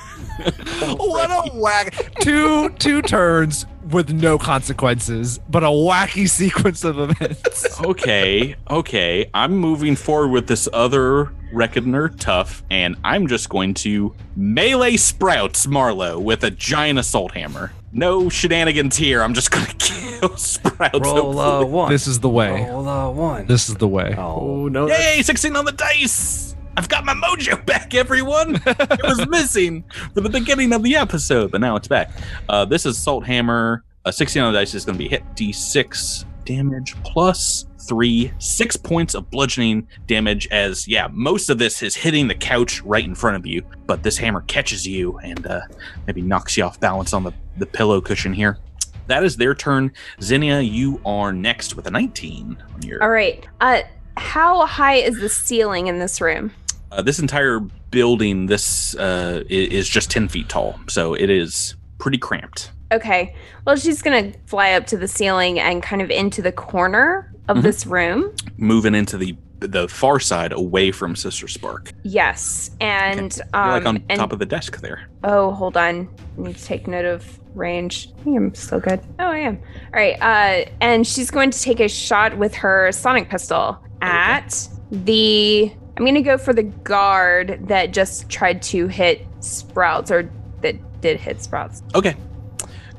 What a whack! Two two turns with no consequences, but a wacky sequence of events. okay, okay. I'm moving forward with this other Reckoner Tough, and I'm just going to melee Sprouts Marlowe with a giant assault hammer. No shenanigans here. I'm just gonna kill Sprouts. Roll a uh, one. This is the way. Roll a one. This is the way. Oh, oh no. Yay! 16 on the dice! I've got my mojo back, everyone! it was missing for the beginning of the episode, but now it's back. Uh, this is Salt Hammer. A 16 on the dice is going to be hit d6 damage plus three, six points of bludgeoning damage. As, yeah, most of this is hitting the couch right in front of you, but this hammer catches you and uh, maybe knocks you off balance on the, the pillow cushion here. That is their turn. Zinnia, you are next with a 19 on your. All right. Uh, how high is the ceiling in this room? Uh, this entire building, this uh, is just ten feet tall, so it is pretty cramped. Okay. Well, she's gonna fly up to the ceiling and kind of into the corner of Mhm. this room. Moving into the the far side, away from Sister Spark. Yes, and You're um, like on and top of the desk there. oh, hold on. I need to take note of range. I think I'm still good. Oh, I am. All right. Uh, and she's going to take a shot with her sonic pistol at the. I'm going to go for the guard that just tried to hit Sprouts, or that did hit Sprouts. Okay,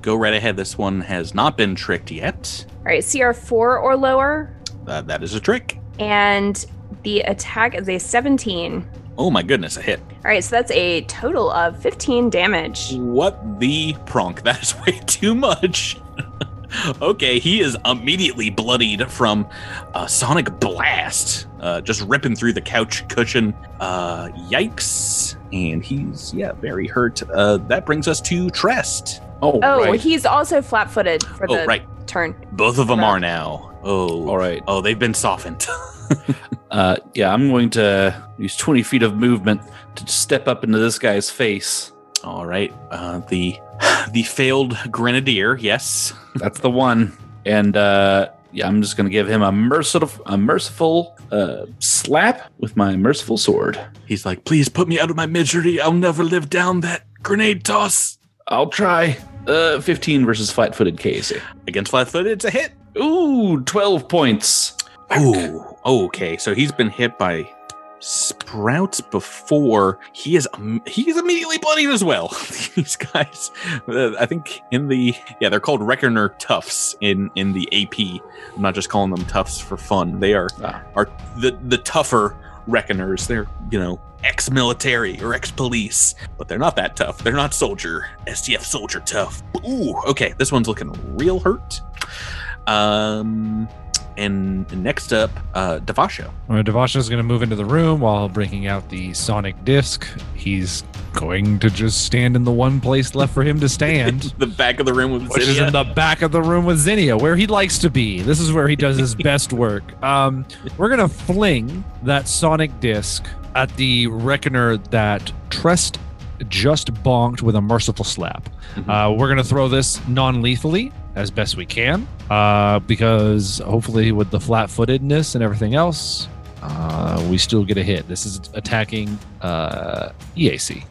go right ahead. This one has not been tricked yet. All right, CR four or lower, Uh, that is a trick. and the attack is a 17. Oh my goodness, a hit. All right, so that's a total of 15 damage. What the pronk? That is way too much. okay, he is immediately bloodied from a sonic blast, uh, just ripping through the couch cushion. Uh, yikes! And he's yeah very hurt. Uh, that brings us to Trest. Oh, Oh, right. he's also flat-footed for Oh the right, turn. both of them Right. are now. Oh, All right. Oh, they've been softened. Uh, yeah, I'm going to use 20 feet of movement to step up into this guy's face. All right, uh, the the failed grenadier. Yes. That's the one. And uh, yeah, I'm just going to give him a merciful, a merciful uh, slap with my merciful sword. He's like, please put me out of my misery. I'll never live down that grenade toss. I'll try. Uh, 15 versus flat-footed KC. Against flat footed, it's a hit. Ooh, 12 points. Ooh, okay. So he's been hit by sprouts before. He is um, he is immediately bloodied as well. These guys, uh, I think in the yeah, they're called Reckoner Toughs in in the AP. I'm not just calling them Toughs for fun. They are Ah. are the the tougher Reckoners. They're you know ex-military or ex-police, but they're not that tough. They're not soldier STF soldier tough. Ooh, okay. This one's looking real hurt. Um. And next up, uh, Devasho. Uh, Devasho is going to move into the room while breaking out the sonic disc. He's going to just stand in the one place left for him to stand, the back of the room with which is Zinnia. in the back of the room with Zinnia, where he likes to be. This is where he does his best work. Um, we're going to fling that sonic disc at the reckoner that Trest just bonked with a merciful slap. Uh, we're going to throw this non lethally as best we can uh, because hopefully, with the flat footedness and everything else, uh, we still get a hit. This is attacking uh, EAC.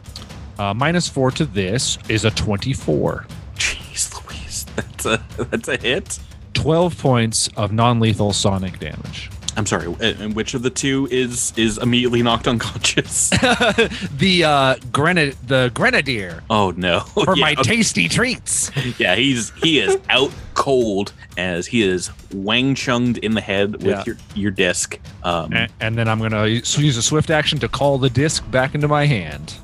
Uh, minus four to this is a 24. Jeez Louise, that's a that's a hit. 12 points of non lethal sonic damage. I'm sorry, uh, and which of the two is is immediately knocked unconscious? the uh, grenad- the grenadier oh no! for yeah, my okay. tasty treats. yeah, he's he is out cold as he is wang chunged in the head with Yeah. your your disc. Um, and, and then I'm gonna use use a swift action to call the disc back into my hand.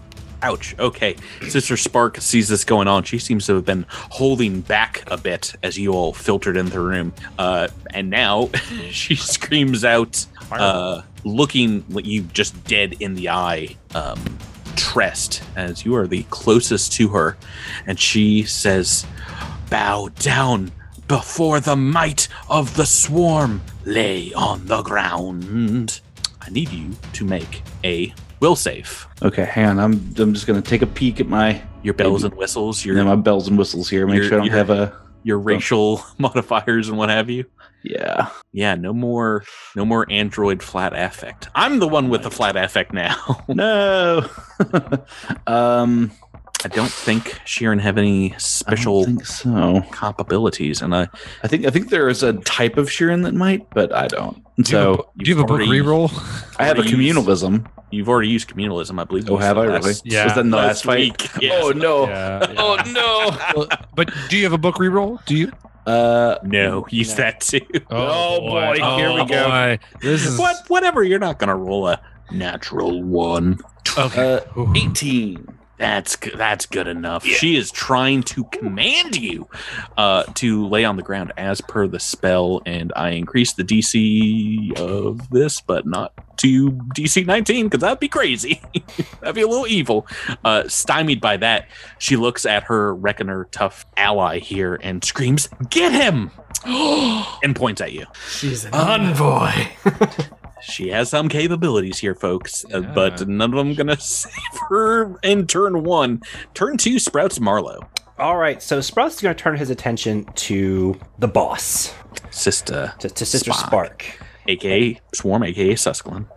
Ouch. Okay. Sister Spark sees this going on. She seems to have been holding back a bit as you all filtered into the room. Uh, and now she screams out, uh, looking you just dead in the eye, um, Trest, as you are the closest to her. And she says, Bow down before the might of the swarm. Lay on the ground. I need you to make a will save. Okay, hang on. I'm I'm just gonna take a peek at my Your bells and whistles, your yeah, my bells and whistles here. Make You're- sure I don't you're- have a your racial modifiers and what have you. yeah. Yeah, no more no more android flat affect. I'm the one with the flat affect now. No. um, I don't think Shirren have any special think so. comp abilities, and I I think I think there is a type of Shirren that might, but I don't. Do you have a, So bo- do you have a book already- reroll? I have a Please. communalism. you've already used communalism, I believe. Oh, have I said really? Yeah. Was that in the last, last fight? yes. Oh no. Yeah, Oh no. But do you have a book reroll? Do you? Uh, No, use that too. Oh, boy, here we go. boy. This is What? Whatever. You're not gonna roll a natural one. okay. uh, 18. That's good. That's good enough. She is trying to command you uh, to lay on the ground as per the spell, and I increase the DC of this, but not to DC 19 because that'd be crazy. that'd be a little evil. Uh, stymied by that, she looks at her Reckoner tough ally here and screams, "Get him!" and points at you. She's an envoy. She has some capabilities here, folks, uh, Yeah. but none of them gonna save her in turn one. Turn two, Sprouts Marlowe. All right, so Sprout's is going to turn his attention to the boss, Sister, to, to Sister Spark. Spark. aka Swarm, aka Susclin.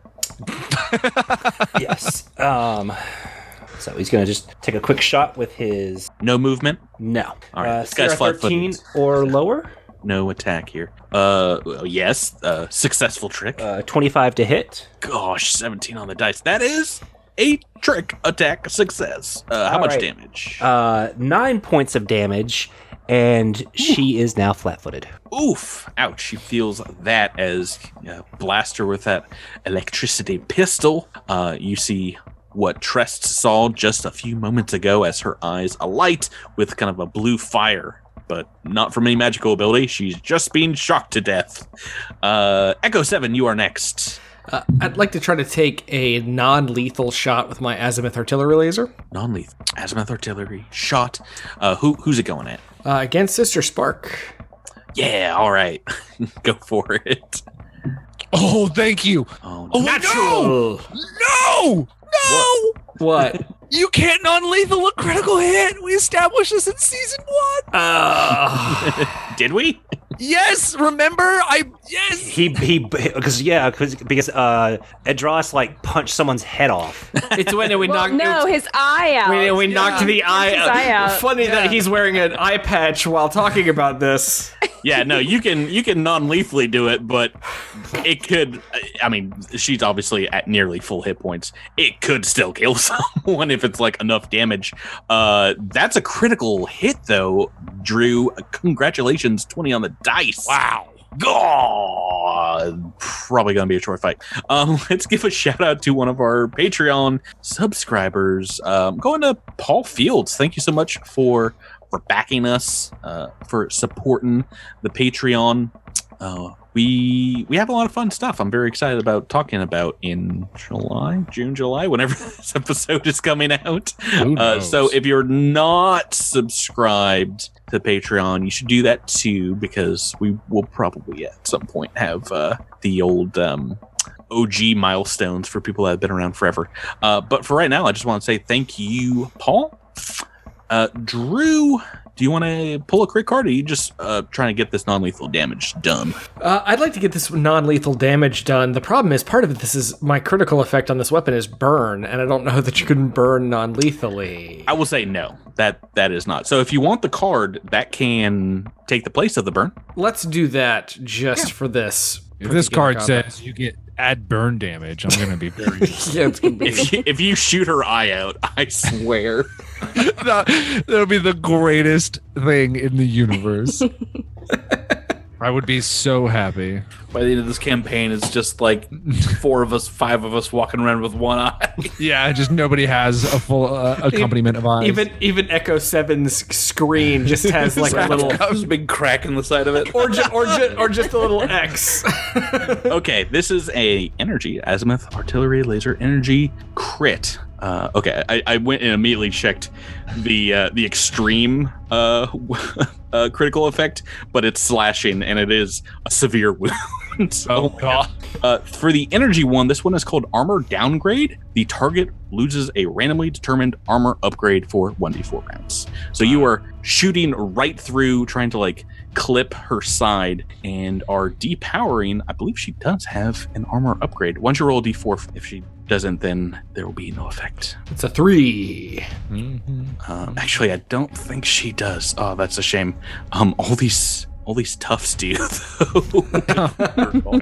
yes. Um. So he's going to just take a quick shot with his No movement, no. All right, Uh, this guy's CR 13 flat-footed. or lower. No attack here. Uh, well, yes, uh, successful trick. Uh, 25 to hit. Gosh, 17 on the dice. That is a trick attack success. Uh, how All much right. damage? Uh, nine points of damage, and she is now flat-footed. Oof! Ouch! She feels that as uh, blaster with that electricity pistol. Uh, you see what Trest saw just a few moments ago as her eyes alight with kind of a blue fire, but not from any magical ability. She's just being shocked to death. Uh, Echo Seven, you are next. Uh, I'd like to try to take a non-lethal shot with my azimuth artillery laser Non-lethal azimuth artillery shot. Uh, who who's it going at? uh, against Sister Spark. Yeah, all right, go for it. Oh, thank you. Oh, Oh, Natural. No! No! What? You can't non-lethal a critical hit. We established this in season one. Uh, did we? Yes, remember? I yes. He he because yeah because because uh Edros like punched someone's head off. It's when we Well, knocked. no, his eye out. when we knocked the eye his out. eye out. Funny that he's wearing an eye patch while talking about this. yeah, no, you can you can non-lethally do it, but it could. I mean, she's obviously at nearly full hit points. It could still kill someone if it's like enough damage. Uh, that's a critical hit, though. Drew, congratulations, twenty on the dice. Wow. God, probably gonna be a short fight. Um, let's give a shout out to one of our Patreon subscribers. Um, going to Paul Fields. Thank you so much for for backing us, uh, for supporting the Patreon. Uh, we we have a lot of fun stuff. I'm very excited about talking about in July, June, July, whenever this episode is coming out. Uh, so if you're not subscribed to Patreon, you should do that too because we will probably at some point have uh, the old um, OG milestones for people that have been around forever. Uh, but for right now, I just want to say thank you, Paul. Uh, Drew, do you want to pull a crit card, or are you just uh, trying to get this non-lethal damage done? Uh, I'd like to get this non-lethal damage done. The problem is, part of it. this is my critical effect on this weapon is burn, and I don't know that you can burn non-lethally. I will say no. That that is not. So if you want the card, that can take the place of the burn. Let's do that just for this. If this card combat. says you get add burn damage, I'm gonna be very. yeah, be If you, if you shoot her eye out, I swear. that, that'll be the greatest thing in the universe. I would be so happy. By the end of this campaign, it's just like four of us, five of us walking around with one eye. Yeah, just nobody has a full uh, accompaniment of eyes. even even Echo 7's screen just has like a little, a big crack in the side of it. or ju- or ju- or just a little X. okay, this is a energy azimuth artillery laser energy crit. Uh, okay, I, I went and immediately checked the uh, the extreme uh, uh, critical effect, but it's slashing and it is a severe wound. so, oh god. Uh, for the energy one, this one is called Armor Downgrade. The target loses a randomly determined armor upgrade for 1d4 rounds. So you are shooting right through, trying to like clip her side, and are depowering. I believe she does have an armor upgrade. Once you roll a d4, if she doesn't, then there will be no effect. It's a three. Um, actually, I don't think she does. Oh, that's a shame. Um, all these all these toughs do. though.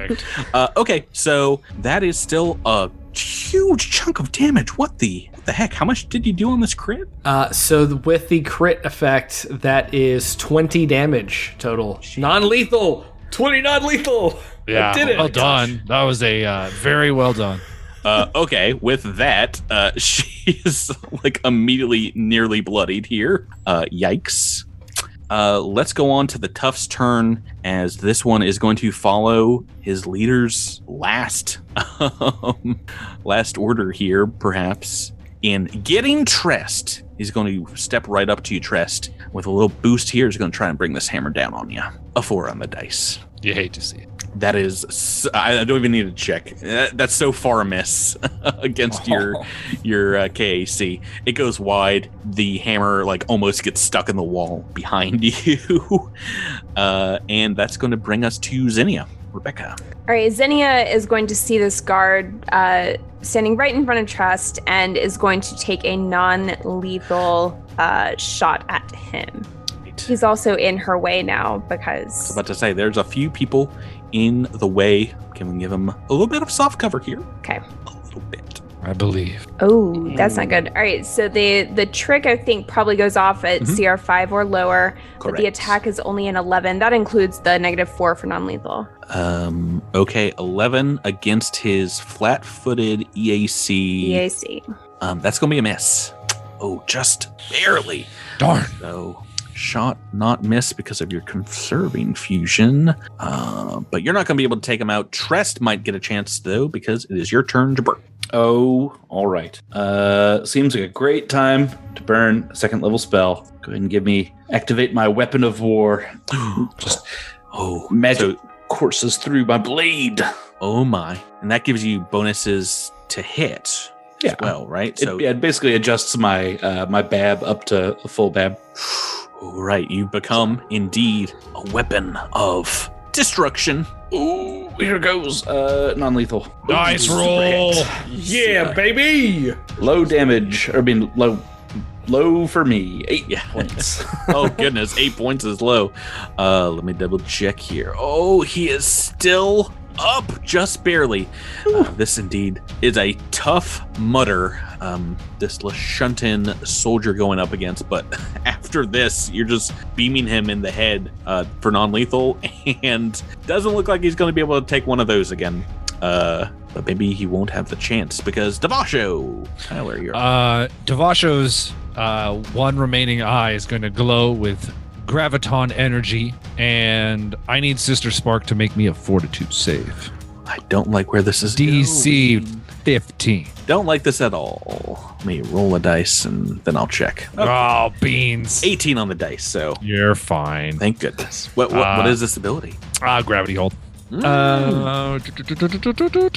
uh, okay, so that is still a huge chunk of damage. What the what the heck? How much did you do on this crit? Uh, so th- with the crit effect, that is 20 damage total. Non-lethal. 20 non-lethal. Yeah, I did it. well done. That was a uh, very well done. Uh, okay, with that, uh, she is like immediately nearly bloodied here. Uh, yikes. Uh, let's go on to the Tough's turn, as this one is going to follow his leader's last um, last order here, perhaps. In getting Trest, he's going to step right up to you, Trest, with a little boost here. He's going to try and bring this hammer down on you. A four on the dice. You hate to see it. That is, s- I I don't even need to check. That- That's so far a miss against your your uh, KAC. It goes wide. The hammer like almost gets stuck in the wall behind you, uh, and that's going to bring us to Zinnia. Rebecca. All right, Zinnia is going to see this guard uh, standing right in front of Trest and is going to take a non-lethal uh, shot at him. He's also in her way now because. I was about to say there's a few people in the way. Can we give him a little bit of soft cover here? okay. A little bit. I believe. Oh, that's not good. All right, so the the trick I think probably goes off at Mhm. CR five or lower, but the attack is only an eleven. That includes the negative four for non-lethal. Um. Okay. Eleven against his flat-footed E EAC. EAC. Um, that's gonna be a miss. Oh, just barely. Darn. So, shot not miss because of your conserving fusion. Uh, but you're not gonna be able to take him out. Trest might get a chance though because it is your turn to burn. Oh, all right. Uh, seems like a great time to burn a second level spell. Go ahead and give me activate my weapon of war. Just Oh, magic so- courses through my blade. oh my! And that gives you bonuses to hit. Yeah. As well, right? It, So, yeah, it basically adjusts my uh, my bab up to a full bab. All right, you become indeed a weapon of destruction. Ooh, here goes. Uh, non-lethal. Nice Super roll. hit. Yeah, baby. Low damage. Or I mean, low, low for me. Eight Yeah. points. oh goodness, eight points is low. Uh, let me double check here. Oh, he is still up, just barely. Uh, this indeed is a tough mutter. Um, this Lashunta soldier going up against, but after this, you're just beaming him in the head uh, for non-lethal, and doesn't look like he's going to be able to take one of those again. Uh, but maybe he won't have the chance because Devasho, Tyler, you're Uh, Devasho's uh, one remaining eye is going to glow with graviton energy, and I need Sister Spark to make me a Fortitude save. I don't like where this is. DC going. 15. Don't like this at all. Let me roll a dice and then I'll check. Oh, beans. 18 on the dice, so You're fine. thank goodness. What what, what Uh, is this ability? Ah, gravity hold. Mm. Uh,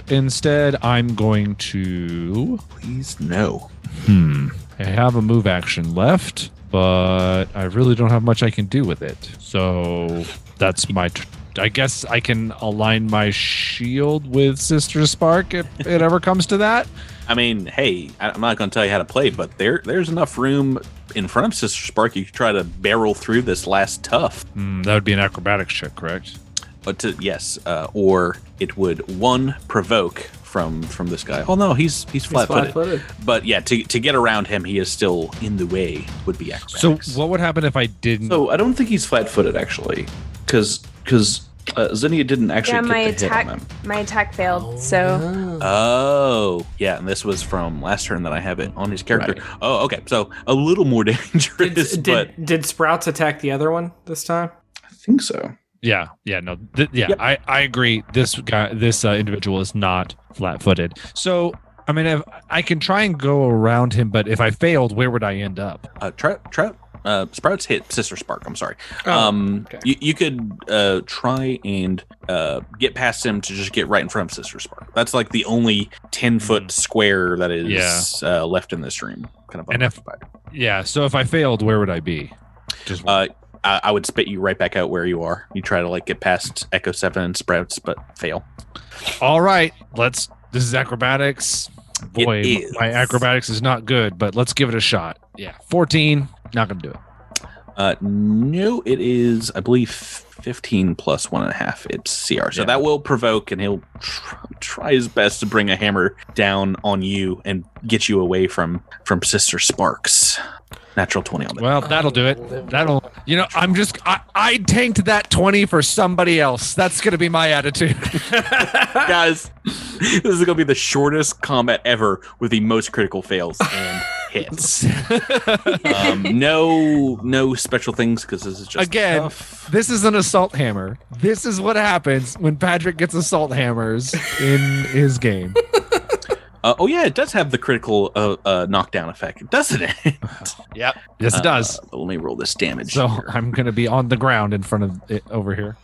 instead, I'm going to. Please no. Hmm. I have a move action left, but I really don't have much I can do with it. So that's my. I guess I can align my shield with Sister Spark if it ever comes to that. I mean, hey, I'm not going to tell you how to play, but there there's enough room in front of Sister Spark. You could try to barrel through this last tough. Hmm, that would be an acrobatics check, correct? But to, yes, uh, or it would one provoke from from this guy. Oh no, he's he's flat footed. But yeah, to to get around him, he is still in the way. Would be So, what would happen if I didn't? so I don't think he's flat-footed actually, because because uh, Zinnia didn't actually yeah, get my the hit attack on him. my attack failed. So Oh, yeah, and this was from last turn that I have it on his character. Right. Oh, okay, so a little more dangerous, Did, but did, did Sprouts attack the other one this time? I think so. Yeah, yeah, no, th- yeah, Yep. I, I agree. This guy, this uh, individual is not flat-footed. So, I mean, if I can try and go around him, but if I failed, where would I end up? uh, Trout, Trout, uh, Sprouts hit Sister Spark. I'm sorry. Oh, um, okay. you, you could uh, try and uh, get past him to just get right in front of Sister Spark. That's like the only ten foot square that is Mm. Yeah. uh, left in this room. Kind of And if- Yeah. So if I failed, where would I be? Just Uh, I, I would spit you right back out where you are. You try to like get past Echo Seven and Sprouts, but fail. all right. Let's. This is acrobatics. Boy, is. my acrobatics is not good, but let's give it a shot. Yeah, fourteen. Not gonna do it. Uh, no, it is, I believe, 15 plus one and a half. It's CR. So Yeah. that will provoke, and he'll tr- try his best to bring a hammer down on you and get you away from from Sister Sparks. Natural 20 on that. Well, that'll do it. That'll. You know, I'm just. I, I tanked that twenty for somebody else. That's gonna be my attitude. Guys, this is going to be the shortest combat ever with the most critical fails and hits. um, no, no special things because this is just Again, tough. This is an assault hammer. This is what happens when Patrick gets assault hammers in his game. Uh, oh yeah, it does have the critical uh, uh, knockdown effect, doesn't it? Yep. Yes, it does. Uh, let me roll this damage. So here. I'm gonna be on the ground in front of it over here.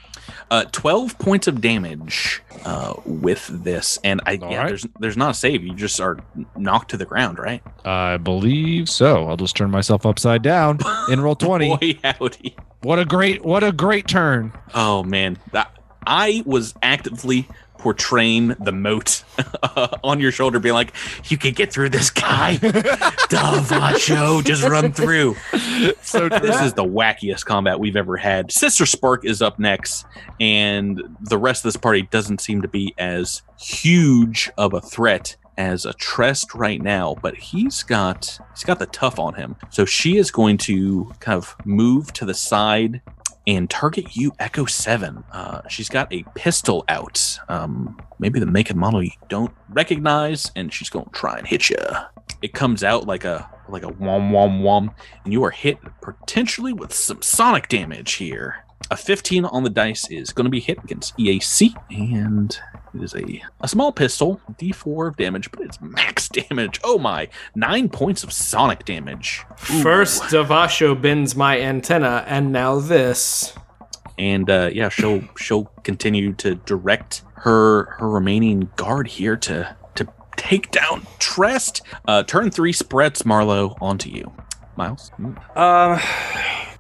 Uh, Twelve points of damage uh, with this, and I All yeah, right. there's there's not a save. You just are knocked to the ground, right? I believe so. I'll just turn myself upside down and roll twenty. Boy, howdy! What a great, what a great turn. Oh man, I was actively portraying the moat on your shoulder, being like, "You can get through this guy, Devasho, just run through." So this is the wackiest combat we've ever had. Sister Spark is up next, and the rest of this party doesn't seem to be as huge of a threat as a Trest right now, but he's got he's got the tough on him. So she is going to kind of move to the side and target you, Echo Seven. Uh, she's got a pistol out, um, maybe the make and model you don't recognize, and she's going to try and hit you. It comes out like a like a wom wom wom, and you are hit potentially with some sonic damage here. A 15 on the dice is going to be hit against EAC, and it is a, a small pistol, D4 of damage, but it's max damage. Oh my, nine points of sonic damage. Ooh. First, Devasho bends my antenna, and now this. and uh, yeah, she'll she'll continue to direct her her remaining guard here to to take down Trest. Uh, turn three Sprouts Marlowe onto you, Miles. Um,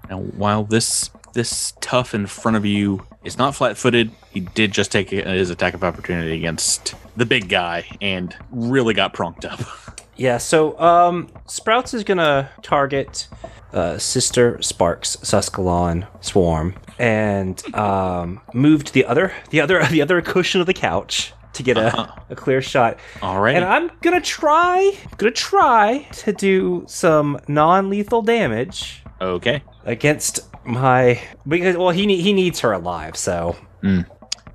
Now, while this this tough in front of you is not flat-footed, he did just take his attack of opportunity against the big guy and really got pronked up. Yeah, so um, Sprouts is gonna target uh, Sister Sparks Suskalon Swarm and um, move to the other the other the other cushion of the couch to get a, a clear shot. All right. And I'm gonna try gonna try to do some non-lethal damage Okay. against my because well he he needs her alive, so mm.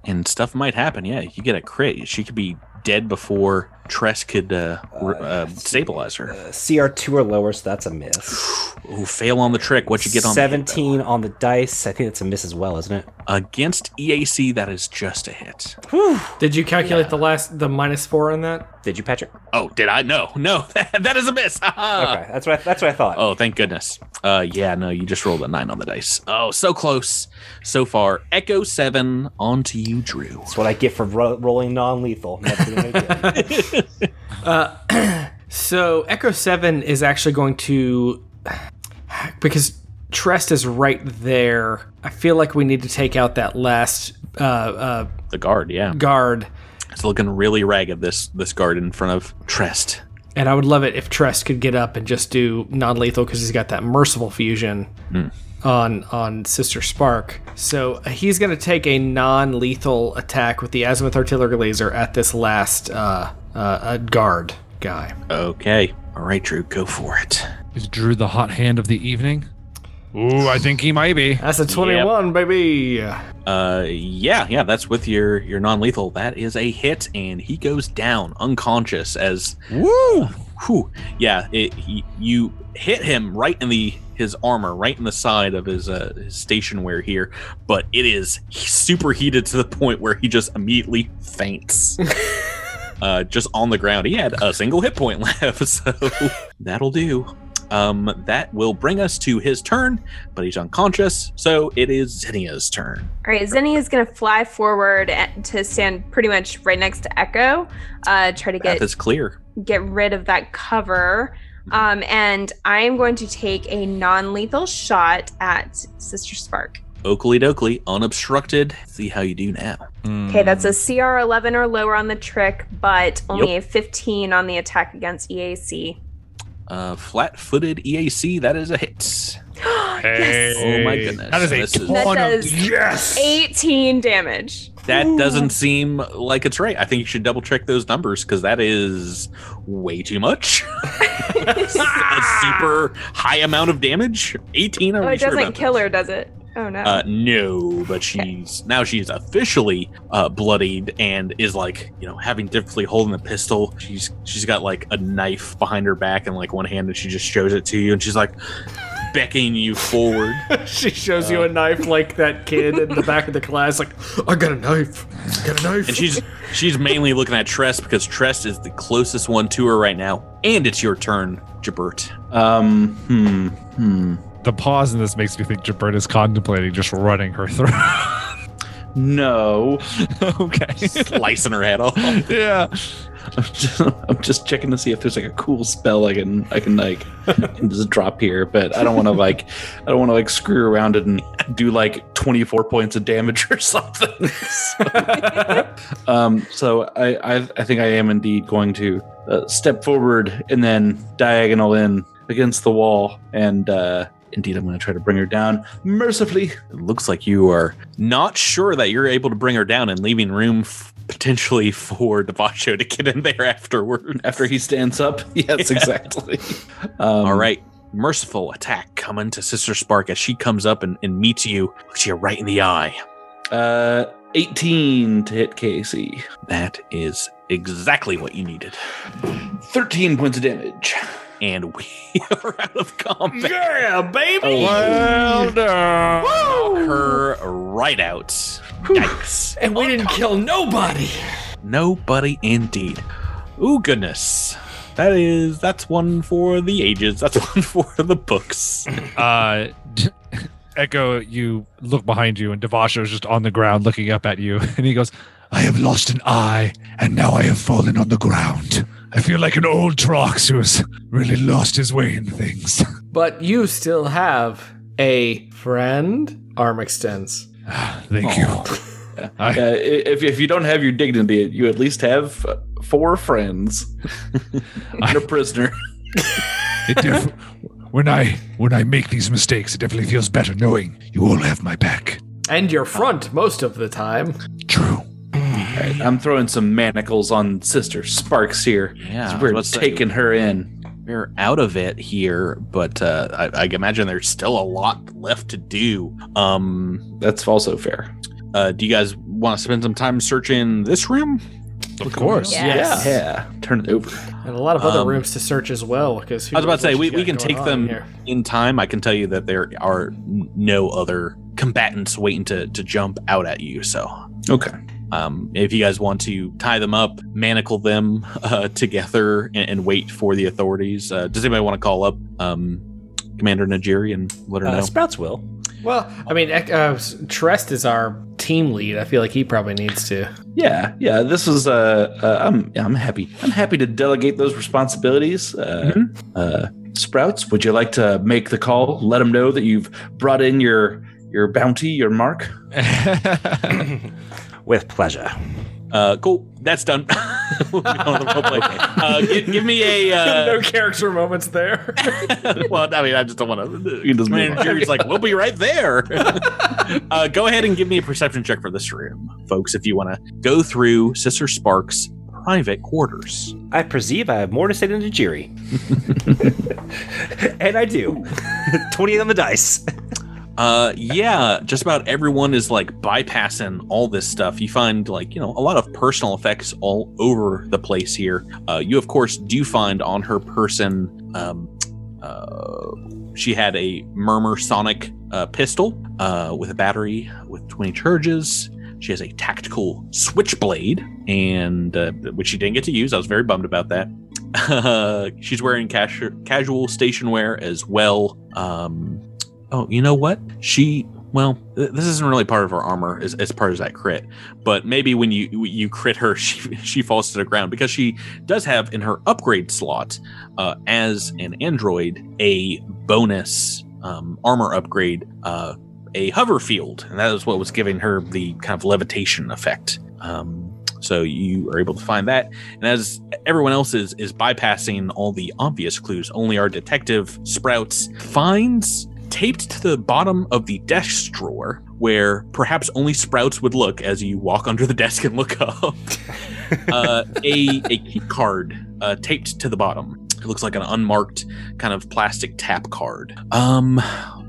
And stuff might happen. Yeah, you get a crit. She could be dead before Trest could uh, r- uh, stabilize her. CR two or lower, so that's a miss. Ooh, fail on the trick. What you get on the hit. Seventeen on the dice. I think it's a miss as well, isn't it? against EAC? That is just a hit. Did you calculate the last the minus four on that? Did you, Patrick? Oh, did I? No, no, that is a miss. Okay, that's what I, that's what I thought. Oh, thank goodness. Uh, yeah, no, you just rolled a nine on the dice. Oh, so close so far. Echo seven onto you, Drew. That's what I get for ro- rolling non-lethal. Never doing it again. So Echo Seven is actually going to because Trest is right there. I feel like we need to take out that last uh, uh, The guard, yeah, guard, it's looking really ragged. This this guard in front of Trest. and I would love it if Trest could get up and just do non-lethal because he's got that merciful fusion on on Sister Spark. So uh, he's going to take a non-lethal attack with the azimuth artillery laser at this last uh, uh, uh, guard guy. Okay, all right, Drew, go for it. Is Drew the hot hand of the evening? Ooh, I think he might be. That's a twenty-one, baby. Uh, yeah, yeah, that's with your your non lethal. That is a hit, and he goes down unconscious as Woo! Whew. Yeah, it, he, you hit him right in the his armor, right in the side of his uh, his station wear here, but it is superheated to the point where he just immediately faints. uh, just on the ground. He had a single hit point left, so that'll do. Um, that will bring us to his turn, but he's unconscious, so it is Zinnia's turn. All right, Zenny is going to fly forward to stand pretty much right next to Echo, uh, try to Path get is clear. get rid of that cover. Um, and I'm going to take a non-lethal shot at Sister Spark. Oakley Dokley, unobstructed. See how you do now. Okay, that's a CR 11 or lower on the trick, but only a 15 on the attack against EAC. Uh, flat-footed EAC. That is a hit. yes. Oh my goodness. That is a This That ton of does yes. 18 damage. That doesn't seem like it's right. I think you should double check those numbers because that is way too much. a super high amount of damage. 18. Are Oh, it sure doesn't about kill that? her, does it? Oh no. Uh, no, but she's now she's officially uh, bloodied and is like you know having difficulty holding the pistol. She's she's got like a knife behind her back and like one hand, and she just shows it to you, and she's like beckoning you forward. she shows you a knife like that kid in the back of the class, like, I got a knife. I got a knife. And she's she's mainly looking at Trest because Trest is the closest one to her right now. And it's your turn, Jabert. Um, hmm, hmm. The pause in this makes me think Jabert is contemplating just running her through. No, okay. Slicing her head off. yeah. I'm just, I'm just checking to see if there's like a cool spell I can I can like can just drop here, but I don't want to like I don't want to like screw around and do like 24 points of damage or something. So, um, so I, I I think I am indeed going to uh, step forward and then diagonal in against the wall, and uh, indeed I'm going to try to bring her down mercifully. It looks like you are not sure that you're able to bring her down and leaving room f- potentially for Devasho to get in there afterward. After he stands up, yes, exactly. Um, All right. Merciful attack coming to Sister Spark as she comes up and, and meets you. Looks you right in the eye. Uh, 18 to hit Casey. That is exactly what you needed. 13 points of damage. And we are out of combat. yeah, baby. Well done. Knock her right out. Yikes. And we didn't kill nobody. Nobody indeed. Ooh, goodness. That is, that's one for the ages. That's one for the books. Uh, Echo, you look behind you, and Devasho is just on the ground looking up at you, and he goes, I have lost an eye, and now I have fallen on the ground. I feel like an old Trox who has really lost his way in things. But you still have A friend? Arm extends. Thank you. Uh, if, if you don't have your dignity, you at least have uh, four friends and a prisoner. It def- when I when I make these mistakes, it definitely feels better knowing you all have my back. And your front most of the time. True. All right, I'm throwing some manacles on Sister Sparks here. Yeah, as we're about to say- taking her in. We're out of it here, but uh, I, I imagine there's still a lot left to do. Um, That's also fair. uh, do you guys want to spend some time searching this room? Of course. Yes. Yeah, turn it over. And a lot of other Um, rooms to search as well. Because I was about to say we, we can take them here. in time. I can tell you that there are no other combatants waiting to to jump out at you. So Okay. Um, if you guys want to tie them up, manacle them uh, together, and, and wait for the authorities, uh, does anybody want to call up um, Commander Najiri and let her Uh, know? Sprouts will. Well, I mean, uh, Trest is our team lead. I feel like he probably needs to. Yeah, yeah. This is uh, uh I'm I'm happy. I'm happy to delegate those responsibilities. Uh, uh, Sprouts, would you like to make the call? Let them know that you've brought in your your bounty, your mark. With pleasure. Uh, cool, that's done. Moving on the roleplay. uh, give, give me a. Uh, no character moments there. well, I mean, I just don't want to. You just move on. Jerry's like, we'll be right there. uh, go ahead and give me a perception check for this room, folks, if you want to go through Sister Spark's private quarters. I perceive I have more to say than Jiri. and I do. 20 on the dice. Uh, yeah, just about everyone is like bypassing all this stuff. You find like, you know, a lot of personal effects all over the place here. Uh, you, of course, do find on her person, um, uh, she had a Murmur Sonic uh, pistol uh, with a battery with 20 charges. She has a tactical switchblade, and uh, which she didn't get to use. I was very bummed about that. Uh, she's wearing casual station wear as well. Um, oh, you know what? She well, th- this isn't really part of her armor as, as part of that crit, but maybe when you you crit her, she she falls to the ground because she does have in her upgrade slot uh, as an android a bonus um, armor upgrade, uh, a hover field, and that is what was giving her the kind of levitation effect. Um, so you are able to find that, and as everyone else is is bypassing all the obvious clues, only our detective Sprouts finds taped to the bottom of the desk drawer, where perhaps only Sprouts would look as you walk under the desk and look up, uh, a a key card uh, taped to the bottom. It looks like an unmarked kind of plastic tap card. Um,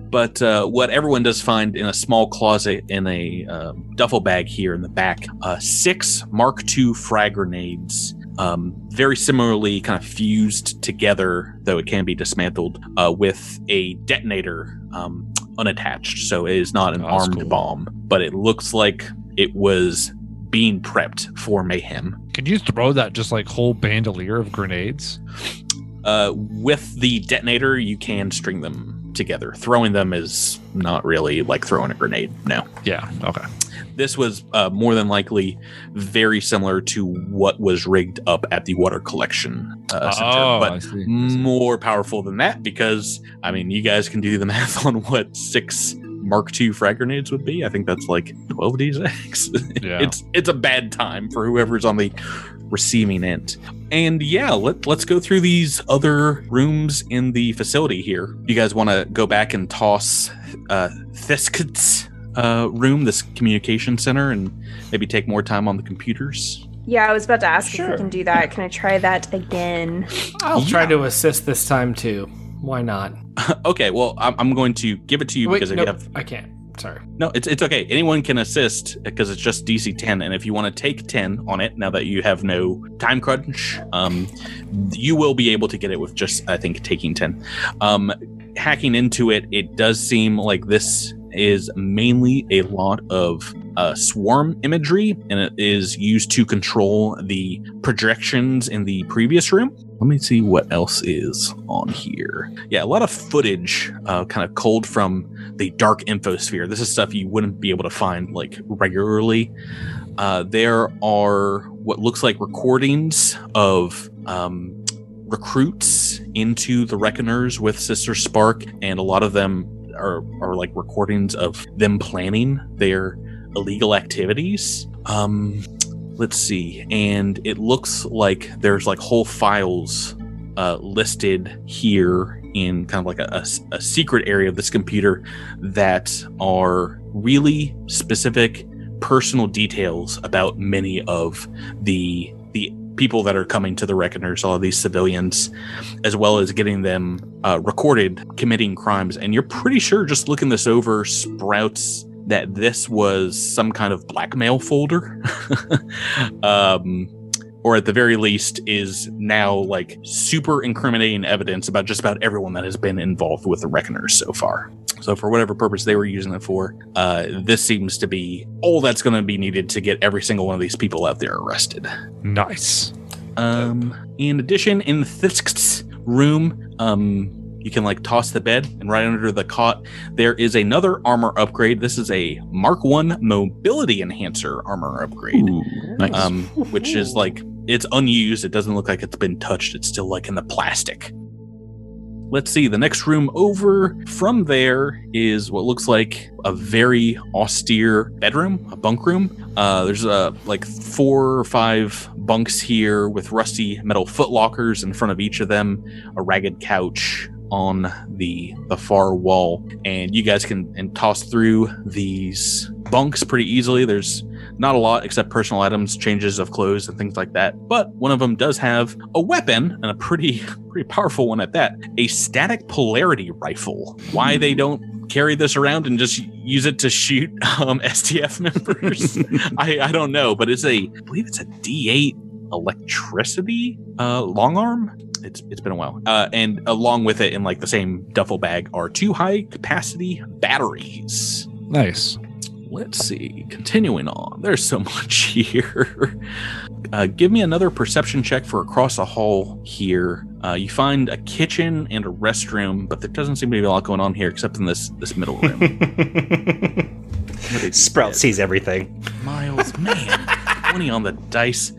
but uh, what everyone does find in a small closet in a uh, duffel bag here in the back, uh, six Mark II frag grenades, um, very similarly kind of fused together, though it can be dismantled, uh, with a detonator um, unattached. So it is not an Oh, armed cool. bomb, but it looks like it was being prepped for mayhem. Can you throw that just like whole bandolier of grenades? Uh, with the detonator, you can string them together. Throwing them is not really like throwing a grenade. No. Yeah. Okay. This was uh, more than likely very similar to what was rigged up at the water collection uh, center, oh, but I see. more powerful than that because I mean, you guys can do the math on what six Mark II frag grenades would be. I think that's like twelve d6. Yeah. it's it's a bad time for whoever's on the receiving end. And yeah, let, let's go through these other rooms in the facility here. You guys want to go back and toss uh, Thisket's uh, room, this communication center, and maybe take more time on the computers? Yeah, I was about to ask if Sure. we can do that. Can I try that again? I'll try to assist this time too. Why not? okay, well, I'm, I'm going to give it to you Wait, because if no, you have I can't. Sorry. No, it's it's okay. Anyone can assist because it's just DC 10, and if you want to take 10 on it, now that you have no time crunch, um, you will be able to get it with just I think taking 10. Um, hacking into it, it does seem like this is mainly a lot of uh, swarm imagery, and it is used to control the projections in the previous room. Let me see what else is on here. Yeah, a lot of footage, uh, kind of culled from the dark infosphere. This is stuff you wouldn't be able to find like regularly. Uh, there are what looks like recordings of um, recruits into the Reckoners with Sister Spark, and a lot of them are are like recordings of them planning their illegal activities. Um, let's see, and it looks like there's like whole files uh, listed here in kind of like a, a- a secret area of this computer that are really specific personal details about many of the the people that are coming to the reckoners all of these civilians as well as getting them uh, recorded committing crimes. And you're pretty sure just looking this over sprouts that this was some kind of blackmail folder. Um or at the very least is now like super incriminating evidence about just about everyone that has been involved with the reckoners so far so for whatever purpose they were using it for uh, this seems to be all that's going to be needed to get every single one of these people out there arrested Nice. um, in addition, in Thisk's room, um, you can like toss the bed, and right under the cot, there is another armor upgrade. This is a Mark One mobility enhancer armor upgrade, Nice. um, which is like it's unused. It doesn't look like it's been touched. It's still like in the plastic. Let's see. The next room over from there is what looks like a very austere bedroom, a bunk room. Uh, there's uh, like four or five bunks here with rusty metal footlockers in front of each of them, a ragged couch on the the far wall, and you guys can and toss through these bunks pretty easily. There's not a lot except personal items, changes of clothes, and things like that. But one of them does have a weapon and a pretty pretty powerful one at that. A static polarity rifle. Why they don't carry this around and just use it to shoot um, STF members, I, I don't know. But it's a I believe it's a D8 electricity uh, long arm. It's it's been a while. Uh, and along with it in like the same duffel bag are two high capacity batteries. Nice. Let's see. Continuing on, there's so much here. Uh, give me another perception check for across the hall here. Uh, you find a kitchen and a restroom, but there doesn't seem to be a lot going on here except in this this middle room. Did Sprout sees everything. Miles, man, twenty on the dice.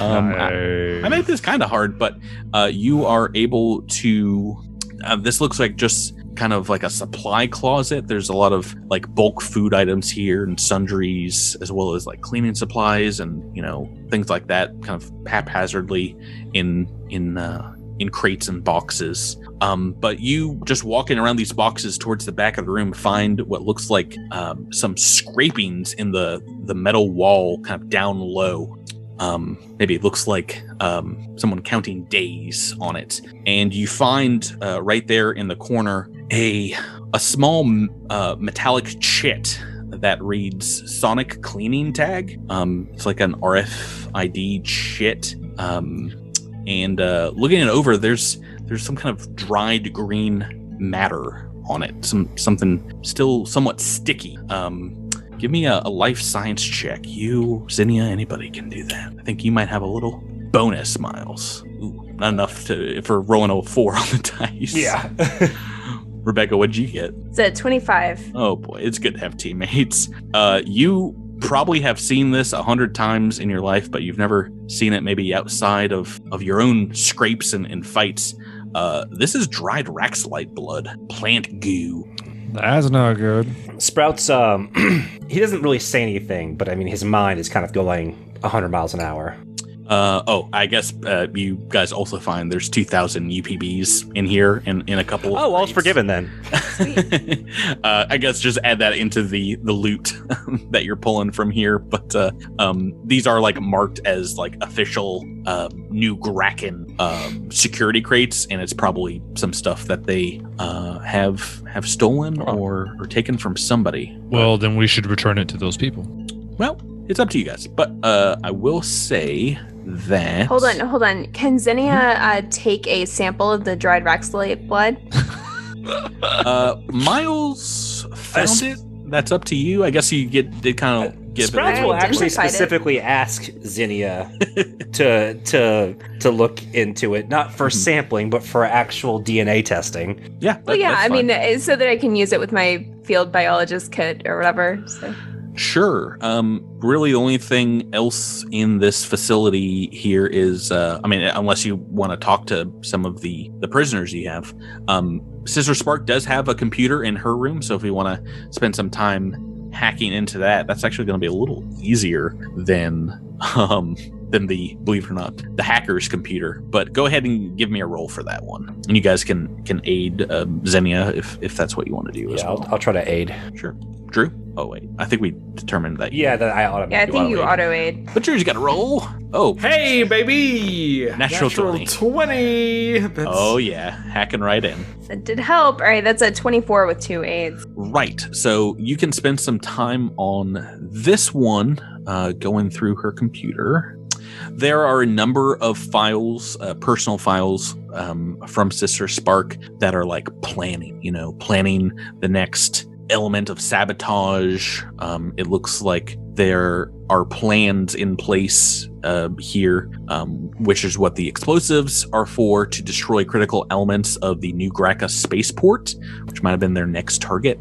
Um, I, I made this kind of hard, but uh, you are able to. Uh, this looks like just kind of like a supply closet. There's a lot of like bulk food items here and sundries, as well as like cleaning supplies and you know things like that, kind of haphazardly in in uh, in crates and boxes. Um, but you just walking around these boxes towards the back of the room find what looks like um, some scrapings in the the metal wall, kind of down low. Um, maybe it looks like um, someone counting days on it, and you find uh, right there in the corner a a small uh, metallic chit that reads Sonic Cleaning Tag. Um, it's like an RFID chit. Um, and uh, looking it over, there's there's some kind of dried green matter on it. Some something still somewhat sticky. Um, give me a, a life science check. You, Zinnia, anybody can do that. I think you might have a little bonus, Miles. Ooh, not enough to for rolling a four on the dice. Yeah. Rebecca, what'd you get? It's at 25. Oh boy, it's good to have teammates. Uh, you probably have seen this a hundred times in your life, but you've never seen it maybe outside of of your own scrapes and, and fights. Uh, this is dried Raxilite blood, plant goo. That's not good. Sprouts, um, he doesn't really say anything, but I mean, his mind is kind of going 100 miles an hour. Uh, oh, I guess uh, you guys also find there's 2,000 UPBs in here in, in a couple of Oh, all's crates. forgiven then. uh, I guess just add that into the the loot that you're pulling from here. But uh, um, these are like marked as like official uh, new Graken um, security crates, and it's probably some stuff that they uh, have have stolen or or taken from somebody. Well, then we should return it to those people. Well, it's up to you guys. But uh, I will say that Hold on, hold on. Can Zinnia uh, take a sample of the dried Raxilite blood? Uh, Miles found it. That's up to you. I guess you get did kind of give Sprouts it. will I actually identified it. specifically ask Zinnia to to to look into it, not for sampling, but for actual DNA testing. Yeah. Well, that- yeah, that's I fine. mean, uh, so that I can use it with my field biologist kit or whatever. So. Sure. Um, really, the only thing else in this facility here is, uh, I mean, unless you want to talk to some of the the prisoners you have, um, Sister Spark does have a computer in her room. So if you want to spend some time hacking into that, that's actually going to be a little easier than um, than the believe it or not the hacker's computer. But go ahead and give me a roll for that one, and you guys can can aid um, Zinnia if if that's what you want to do as Yeah, well. I'll, I'll try to aid. Sure, Drew. Oh wait, I think we determined that. Yeah, that I auto. Yeah, I think you auto-aid. But Drew's got to roll. Oh, Hey, baby! Natural 20. 20. That's, oh yeah, hacking right in. That did help. All right, that's a 24 with two aids. Right. So you can spend some time on this one, uh, going through her computer. There are a number of files, uh, personal files um, from Sister Spark that are like planning, you know, planning the next element of sabotage. Um, it looks like there are plans in place uh, here, um, which is what the explosives are for to destroy critical elements of the New Graca spaceport, which might have been their next target.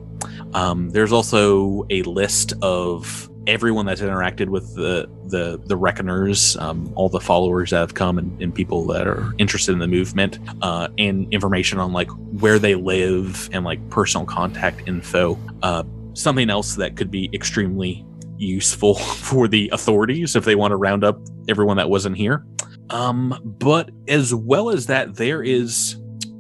Um, there's also a list of everyone that's interacted with the the the reckoners, um, all the followers that have come, and, and people that are interested in the movement, uh, and information on like where they live and like personal contact info. Uh, something else that could be extremely useful for the authorities if they want to round up everyone that wasn't here. Um, but as well as that, there is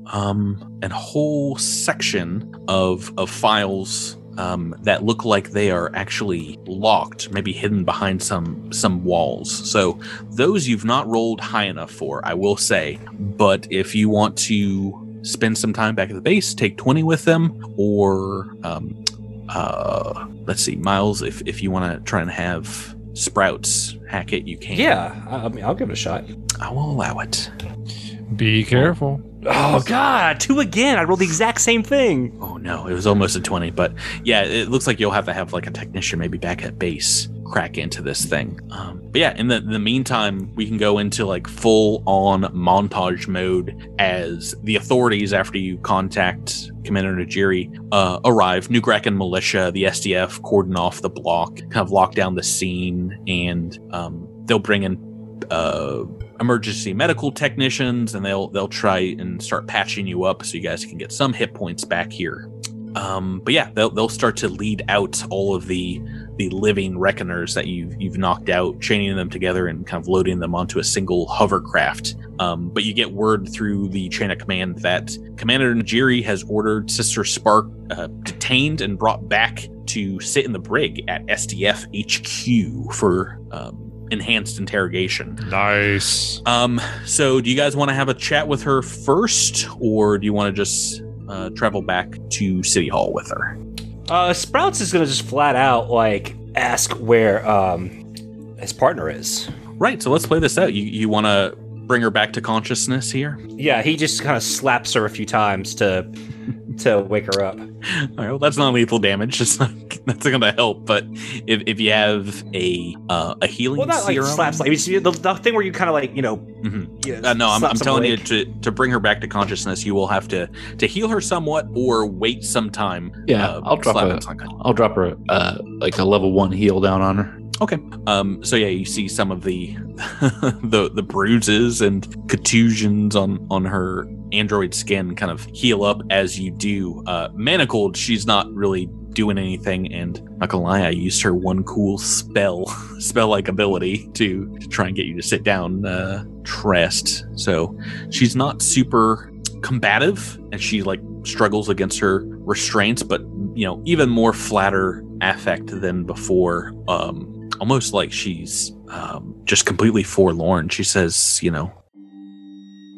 um, a whole section of of files um, that look like they are actually locked, maybe hidden behind some some walls. So those you've not rolled high enough for, I will say. But if you want to spend some time back at the base, take twenty with them, or um, uh, let's see, Miles, if if you want to try and have Sprouts hack it, you can. Yeah, I, I mean, I'll give it a shot. I will allow it. Be careful. Oh God, two again! I rolled the exact same thing. Oh no, it was almost a 20, but yeah, it looks like you'll have to have like a technician maybe back at base crack into this thing. Um, but yeah, in the, the meantime, we can go into like full on montage mode as the authorities, after you contact Commander Najiri, uh, arrive. New Graken militia, the SDF, cordon off the block, kind of lock down the scene, and um, they'll bring in uh, emergency medical technicians, and they'll they'll try and start patching you up so you guys can get some hit points back here. Um, but yeah, they'll they'll start to lead out all of the the living reckoners that you've you've knocked out, chaining them together and kind of loading them onto a single hovercraft. Um, but you get word through the chain of command that Commander Najiri has ordered Sister Spark uh, detained and brought back to sit in the brig at SDF HQ for um, enhanced interrogation. Nice. Um, so do you guys want to have a chat with her first, or do you want to just uh, travel back to City Hall with her? Uh, Sprouts is gonna just flat out like ask where um his partner is. Right. So let's play this out. You you want to bring her back to consciousness here? Yeah, he just kind of slaps her a few times to to wake her up. All right. Well, that's not lethal damage. It's not, that's not going to help. But if, if you have a uh, a healing Well, not like slaps. Like the, the thing where you kind of like you know. Mhm. you Uh, no, I'm, I'm someone telling you to, to bring her back to consciousness. You will have to to heal her somewhat, or wait some time. Yeah, uh, I'll drop slap a- unconscious. I'll drop her uh, like a level one heal down on her. Okay. Um. So yeah, you see some of the the the bruises and contusions on on her android skin kind of heal up as you do. Uh, manacled, she's not really doing anything, and not gonna lie, I used her one cool spell spell like ability to, to try and get you to sit down, uh, trest. So she's not super combative, and she like struggles against her restraints, but you know, even more flatter affect than before. Um, almost like she's um, just completely forlorn. She says, you know,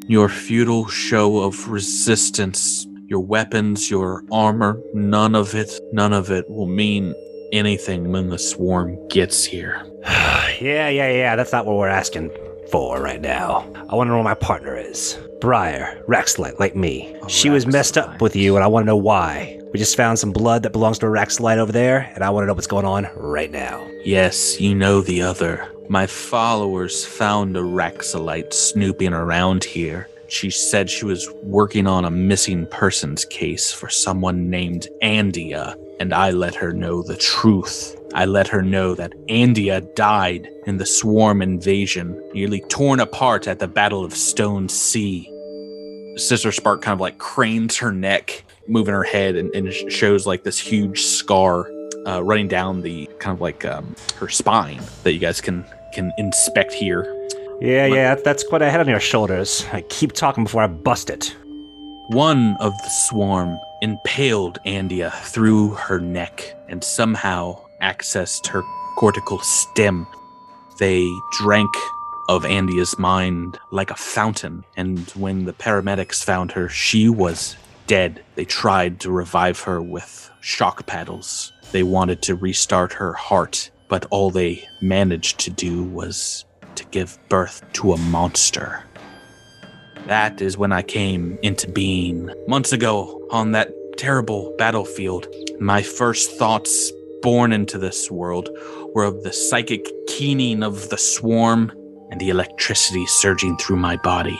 your futile show of resistance, your weapons, your armor, none of it, none of it will mean anything when the swarm gets here. yeah, yeah, yeah. That's not what we're asking for right now. I want to know where my partner is. Briar, Raxilite, like me. Oh, she was messed up with you, and I want to know why. We just found some blood that belongs to a Raxilite over there, and I want to know what's going on right now. Yes, you know the other. My followers found a Raxilite snooping around here, She said she was working on a missing persons case for someone named Andia, and I let her know the truth. I let her know that Andia died in the swarm invasion, nearly torn apart at the Battle of Stone Sea. Sister Spark kind of like cranes her neck, moving her head, and, and shows like this huge scar uh, running down the kind of like um, her spine that you guys can can inspect here. Yeah, yeah, that's quite a head on your shoulders. I keep talking before I bust it. One of the swarm impaled Andia through her neck and somehow accessed her cortical stem. They drank of Andia's mind like a fountain, and when the paramedics found her, she was dead. They tried to revive her with shock paddles. They wanted to restart her heart, but all they managed to do was to give birth to a monster. That is when I came into being months ago on that terrible battlefield. My first thoughts born into this world were of the psychic keening of the swarm and the electricity surging through my body.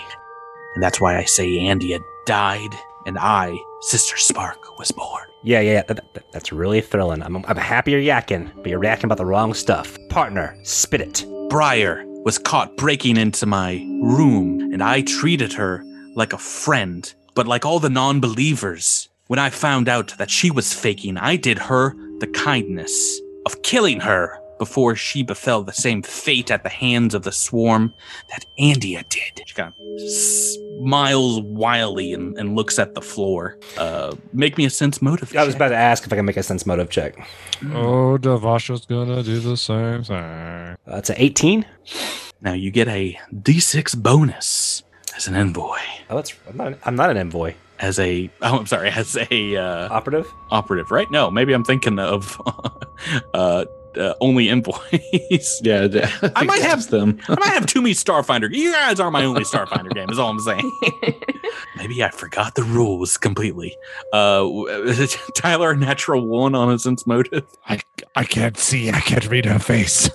And that's why I say Andy had died and I, Sister Spark, was born. Yeah, yeah, that, that- that's really thrilling. I'm, I'm happy you're yakking, but you're yakking about the wrong stuff. Partner, spit it. Briar was caught breaking into my room, and I treated her like a friend. But like all the non believers, when I found out that she was faking, I did her the kindness of killing her before she befell the same fate at the hands of the swarm that Andia did. She kind of smiles wildly and, and looks at the floor. Uh, make me a sense motive. I was check. about to ask if I can make a sense motive check. Oh, Devasho's gonna do the same thing. That's an 18. Now you get a d6 bonus as an envoy. Oh, that's I'm not, I'm not an envoy. as a oh I'm sorry as a uh, Operative? operative right no maybe I'm thinking of uh, uh only envoys Yeah, I might have- them. I might have too many Starfinder you guys are my only Starfinder game is all I'm saying maybe I forgot the rules completely uh Tyler natural one on a sense motive I I can't see. I can't read her face.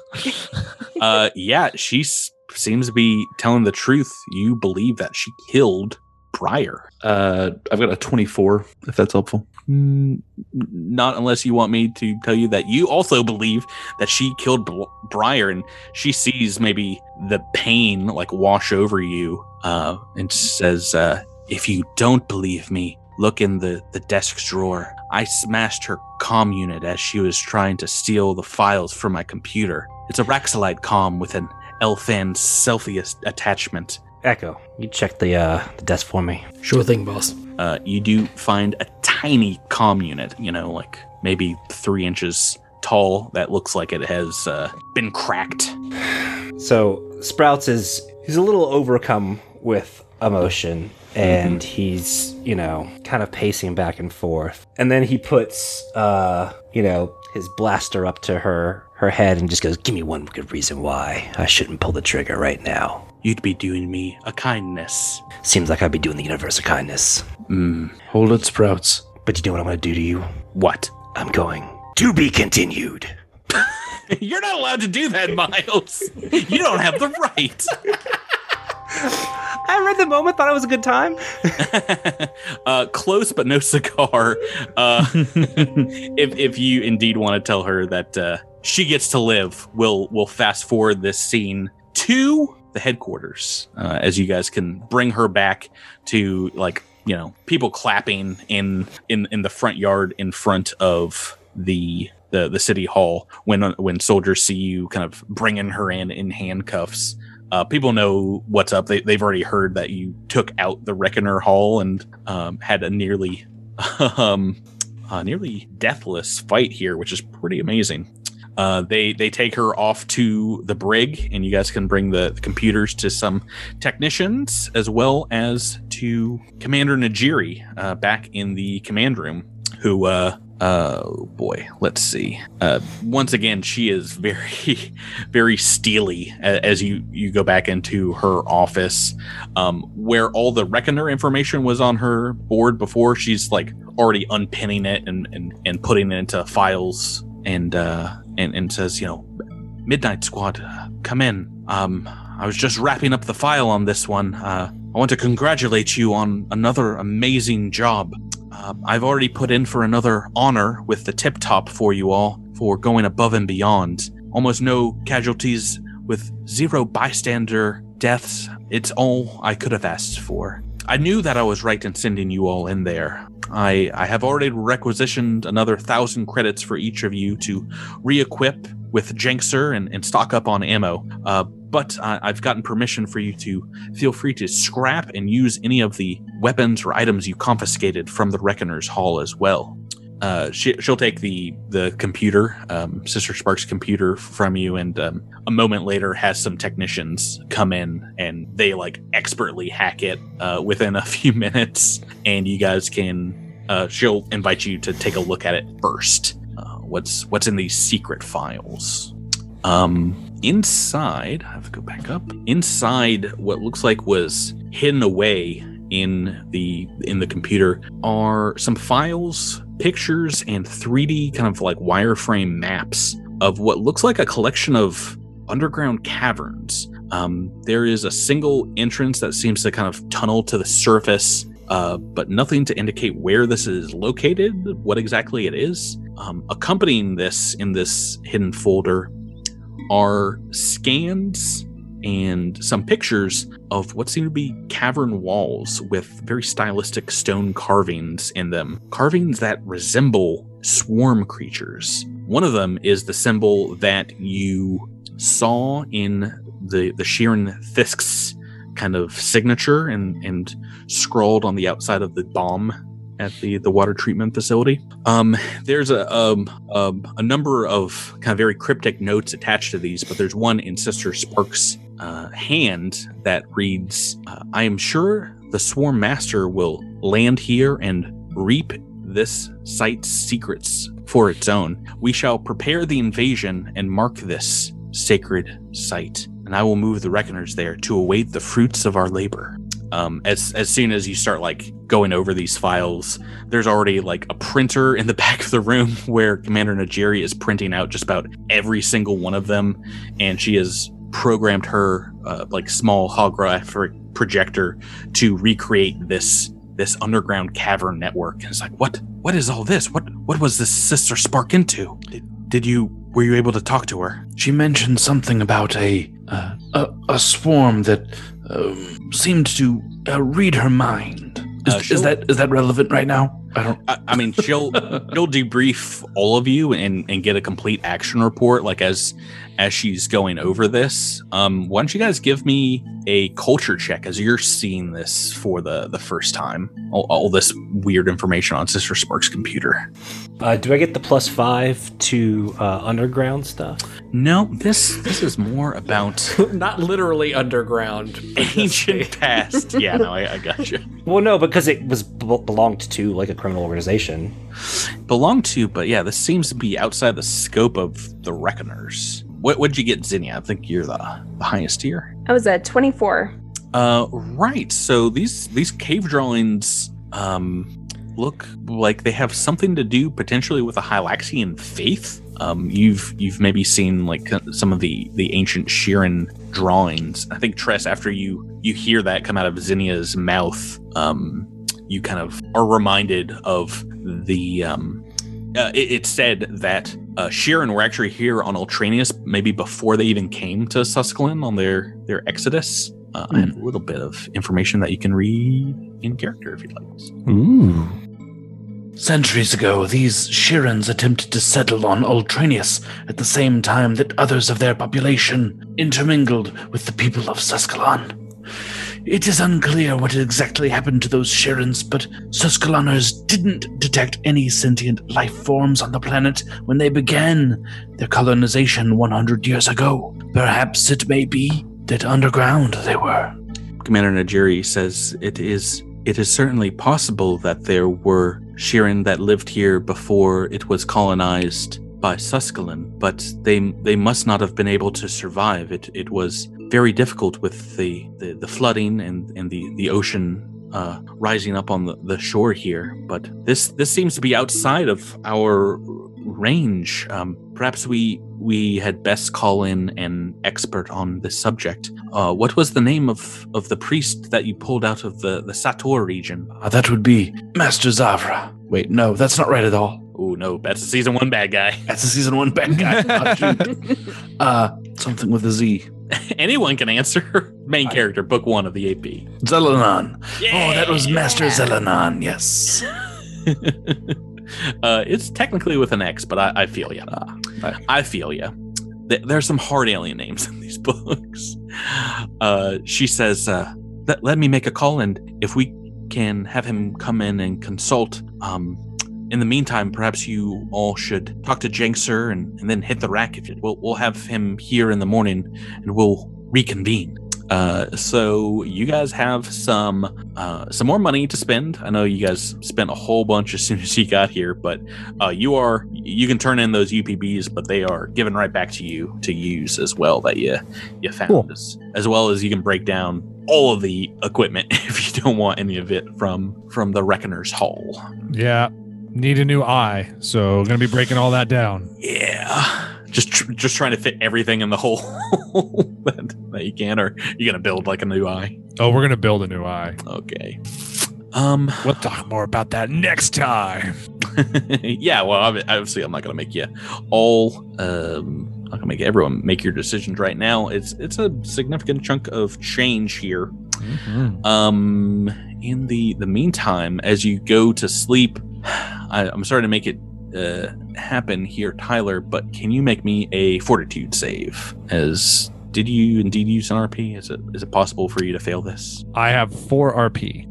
uh yeah she seems to be telling the truth you believe that she killed Briar Uh, I've got a 24, if that's helpful. Mm, not unless you want me to tell you that you also believe that she killed Briar and she sees maybe the pain like wash over you uh, and says, uh, if you don't believe me, look in the, the desk drawer. I smashed her comm unit as she was trying to steal the files from my computer. It's a Raxilite comm with an Elfan selfie attachment. Echo, you check the uh, the desk for me. Sure thing, boss. uh, you do find a tiny comm unit, you know, like maybe three inches tall, that looks like it has uh, been cracked. So Sprouts is he's a little overcome with emotion and he's, you know, kind of pacing back and forth. And then he puts uh, you know, his blaster up to her her head and just goes, "Give me one good reason why I shouldn't pull the trigger right now." You'd be doing me a kindness. Seems like I'd be doing the universe a kindness. Mm, Hold it, Sprouts. But you know what I'm going to do to you? what? I'm going to be continued. You're not allowed to do that, Miles. you don't have the right. I read the moment, thought it was a good time. uh, close but no cigar. Uh, if if you indeed want to tell her that uh, she gets to live, we'll we'll fast forward this scene to the headquarters uh, as you guys can bring her back to like you know people clapping in in in the front yard in front of the the, the city hall when when soldiers see you kind of bringing her in in handcuffs uh, people know what's up. They, they've already heard that you took out the Reckoner Hall and um, had a nearly, um, a nearly deathless fight here, which is pretty amazing. Uh, they they take her off to the brig, and you guys can bring the, the computers to some technicians as well as to Commander Najiri uh, back in the command room, who uh, oh boy, let's see. Uh, once again, she is very, very steely as you you go back into her office, um, where all the Reckoner information was on her board before. She's like already unpinning it and and, and putting it into files, and uh, and and says, you know, Midnight Squad, uh, come in. Um, I was just wrapping up the file on this one. Uh, I want to congratulate you on another amazing job. Uh, I've already put in for another honor with the tip top for you all for going above and beyond. Almost no casualties with zero bystander deaths. It's all I could have asked for. I knew that I was right in sending you all in there. I, I have already requisitioned another thousand credits for each of you to re-equip with Jankser and, and stock up on ammo. Uh, but I've gotten permission for you to feel free to scrap and use any of the weapons or items you confiscated from the Reckoner's Hall as well. Uh, she, she'll take the the computer, um, Sister Spark's computer, from you, and um, a moment later has some technicians come in and they like expertly hack it uh, within a few minutes, and you guys can. Uh, she'll invite you to take a look at it first. Uh, what's what's in these secret files? Um, inside, I have to go back up. Inside, what looks like was hidden away in the in the computer are some files, pictures, and 3D kind of like wireframe maps of what looks like a collection of underground caverns. Um, there is a single entrance that seems to kind of tunnel to the surface, uh, but nothing to indicate where this is located, what exactly it is. Um, accompanying this in this hidden folder are scans and some pictures of what seem to be cavern walls with very stylistic stone carvings in them. Carvings that resemble swarm creatures. One of them is the symbol that you saw in the, the Shirren Fisk's kind of signature and, and scrawled on the outside of the bomb at the the water treatment facility. Um, there's a, um, um, a number of kind of very cryptic notes attached to these, but there's one in Sister Sparks' uh, hand that reads, uh, "I am sure the Swarm Master will land here and reap this site's secrets for its own. We shall prepare the invasion and mark this sacred site." And I will move the reckoners there to await the fruits of our labor um, as as soon as you start like going over these files, there's already like a printer in the back of the room where Commander Najiri is printing out just about every single one of them, and she has programmed her uh, like small holographic projector to recreate this this underground cavern network. And it's like, what what is all this? What what was this sister spark into? Did, did you were you able to talk to her? She mentioned something about a uh, a, a swarm that um, seemed to uh, read her mind. Is, Uh, is that is that relevant right now? I don't. I, I mean, she'll she'll debrief all of you and and get a complete action report, like as as she's going over this. Um, why don't you guys give me a culture check as you're seeing this for the the first time? All, all this weird information on Sister Spark's computer. Uh, do I get the plus five to uh, underground stuff? No, this this is more about Not literally underground. ancient past. Yeah, no, I, I got you. Well, no, because it was b- belonged to like a criminal organization. Belonged to, but yeah, this seems to be outside the scope of the Reckoners. What would you get, Zinnia? I think you're the, the highest tier. I was at 24. Uh, right. So these these cave drawings um look like they have something to do potentially with a Hylaxian faith. Um, you've you've maybe seen like some of the the ancient Shirren drawings. I think Trest, after you you hear that come out of Zinnia's mouth, um, you kind of are reminded of the um. Uh, it, it said that uh, Shirren were actually here on Ultranius maybe before they even came to Suskillon on their their exodus. Uh, I have a little bit of information that you can read in character if you'd like. Ooh. Centuries ago, these Shirrens attempted to settle on Ultranius at the same time that others of their population intermingled with the people of Suskillon. It is unclear what exactly happened to those Shirrens, but Suscaloners didn't detect any sentient life forms on the planet when they began their colonization 100 years ago. Perhaps it may be that underground they were. Commander Najiri says it is it is certainly possible that there were Shirren that lived here before it was colonized by Suskillon, but they they must not have been able to survive. It it was very difficult with the, the, the flooding and, and the, the ocean uh, rising up on the, the shore here. But this this seems to be outside of our range. Um, perhaps we we had best call in an expert on this subject. Uh, what was the name of, of the priest that you pulled out of the, the Sator region? Uh, that would be Master Zavra. Wait, no, that's not right at all. Oh, no, that's a season one bad guy. That's a season one bad guy. Oh, uh, something with a Z. Anyone can answer. Main character, book one of the AP. Zelanon. Oh, that was Master Zelanon. Yes. uh, it's technically with an X, but I, I feel you. I, I feel you. Th- there's some hard alien names in these books. Uh, she says, uh, let, let me make a call, and if we can have him come in and consult, um, in the meantime, perhaps you all should talk to Jenksir and, and then hit the rack. If you, we'll, we'll have him here in the morning, and we'll reconvene. Uh, so you guys have some uh, some more money to spend. I know you guys spent a whole bunch as soon as you got here, but uh, you are you can turn in those UPBs, but they are given right back to you to use as well that you you found Cool. as, as well as you can break down all of the equipment if you don't want any of it from from the Reckoner's Hall. Yeah. Need a new eye. So we're gonna be breaking all that down. Yeah. Just tr- just trying to fit everything in the hole that, that you can, or you're gonna build like a new eye. Oh, we're gonna build a new eye. Okay. Um. We'll talk more about that next time. yeah. Well, ob- obviously, I'm not gonna make you all. Um. I'm not gonna make everyone make your decisions right now. It's it's a significant chunk of change here. Um. In the the meantime, as you go to sleep, I, I'm sorry to make it uh, happen here, Tyler, but can you make me a fortitude save? As did you indeed use an RP? Is it is it possible for you to fail this? I have four RP.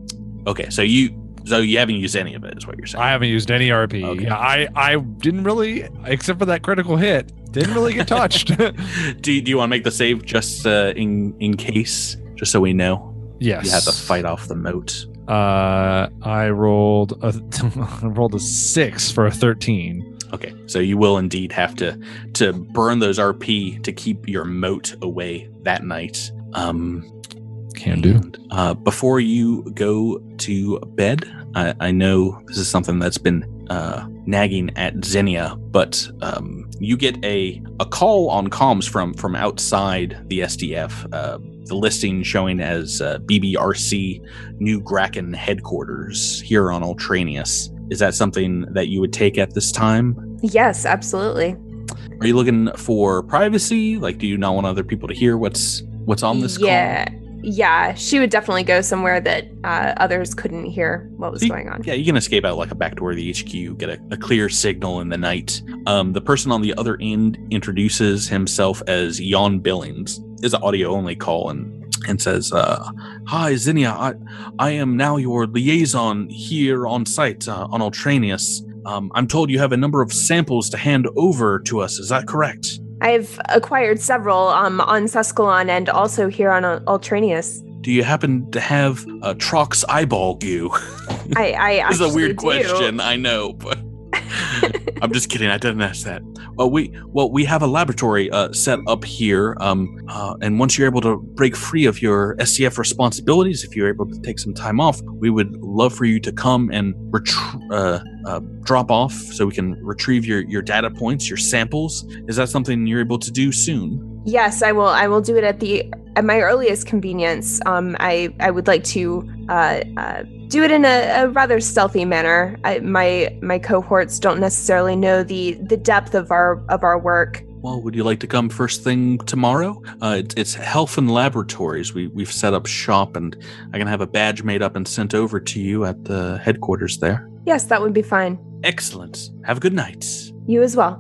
Okay, so you so you haven't used any of it, is what you're saying. I haven't used any RP. Okay. Yeah, I I didn't really, except for that critical hit, didn't really get touched. do, do you want to make the save just uh, in in case, just so we know? yes. You have to fight off the moat. Uh, I rolled a I rolled a six for a thirteen. Okay, so you will indeed have to to burn those RP to keep your moat away that night. Um, Can do. and, Uh, before you go to bed, I, I know this is something that's been uh, nagging at Zinnia, but um, you get a a call on comms from from outside the SDF. Uh, the listing showing as uh, BBRC New Graken headquarters here on Ultranius. Is that something that you would take at this time? Yes, absolutely. Are you looking for privacy? Like, do you not want other people to hear what's what's on this call? Yeah. She would definitely go somewhere that uh, others couldn't hear what was See, going on. Yeah, you can escape out like a back door of the HQ, get a, a clear signal in the night. Um, the person on the other end introduces himself as Jan Billings. Is an audio only call and and says, uh, "Hi, Zinnia. I I am now your liaison here on site uh, on Ultranius. Um, I'm told you have a number of samples to hand over to us. Is that correct?" I've acquired several um, on Suskillon and also here on Ultranius. Do you happen to have uh, Trox eyeball goo? I, I This is a weird do. question, I know, but I'm just kidding. I didn't ask that. Well, we well we have a laboratory uh, set up here, um, uh, and once you're able to break free of your SDF responsibilities, if you're able to take some time off, we would love for you to come and uh, uh, drop off so we can retrieve your your data points, your samples. Is that something you're able to do soon? Yes, I will. I will do it at the at my earliest convenience. Um, I I would like to uh, uh, do it in a, a rather stealthy manner. I, my my cohorts don't necessarily know the the depth of our of our work. Well, would you like to come first thing tomorrow? Uh, it's, it's Health and Laboratories. We, we've set up shop, and I can have a badge made up and sent over to you at the headquarters there. Yes, that would be fine. Excellent. Have a good night. You as well.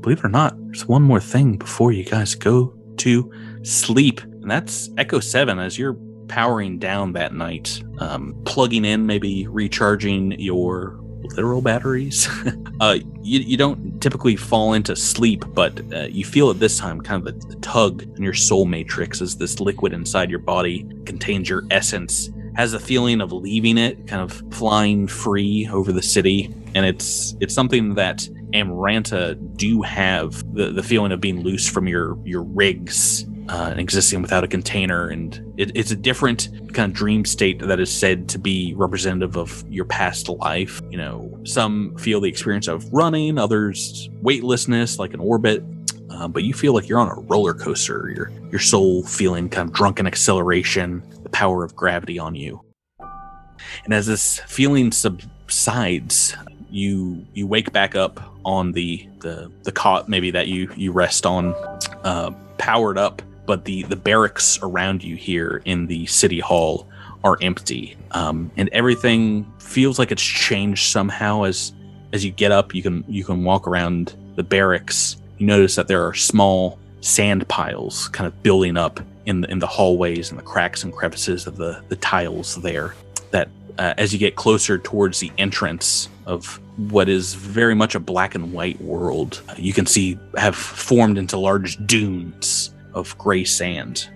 Believe it or not, there's one more thing before you guys go to sleep, and that's Echo 7 as you're powering down that night, um, plugging in, maybe recharging your literal batteries. uh, you, you don't typically fall into sleep, but uh, you feel at this time kind of a, a tug in your soul matrix as this liquid inside your body contains your essence. Has a feeling of leaving it, kind of flying free over the city, and it's it's something that Amranta do have the, the feeling of being loose from your your rigs uh, and existing without a container. And it, it's a different kind of dream state that is said to be representative of your past life. You know, some feel the experience of running, others weightlessness, like an orbit. Uh, but you feel like you're on a roller coaster. Your your soul feeling kind of drunken acceleration, the power of gravity on you. And as this feeling subsides, you you wake back up on the the the cot maybe that you you rest on, uh, powered up, but the the barracks around you here in the city hall are empty, um, and everything feels like it's changed somehow. As as you get up, you can you can walk around the barracks. You notice that there are small sand piles kind of building up in the in the hallways and the cracks and crevices of the the tiles there. That uh, as you get closer towards the entrance of what is very much a black and white world, you can see have formed into large dunes of gray sand.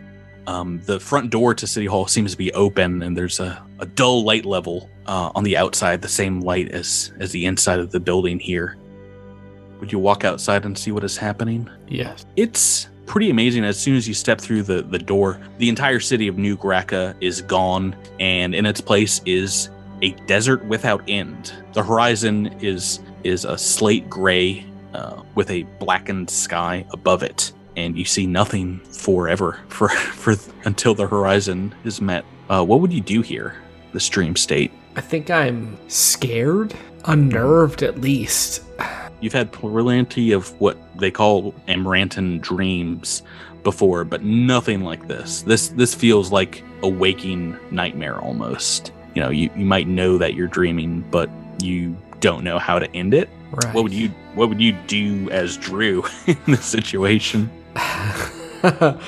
Um, the front door to City Hall seems to be open, and there's a, a dull light level uh, on the outside, the same light as as the inside of the building here. Would you walk outside and see what is happening? Yes. It's pretty amazing. As soon as you step through the, the door, the entire city of New Graka is gone, and in its place is a desert without end. The horizon is is a slate gray uh, with a blackened sky above it, and you see nothing forever for for until the horizon is met. Uh, what would you do here, the stream state? I think I'm scared, unnerved at least. You've had plenty of what they call Amarantan dreams before, but nothing like this. This this feels like a waking nightmare almost. You know, you, you might know that you're dreaming, but you don't know how to end it. Right. What would you what would you do as Drew in this situation? uh,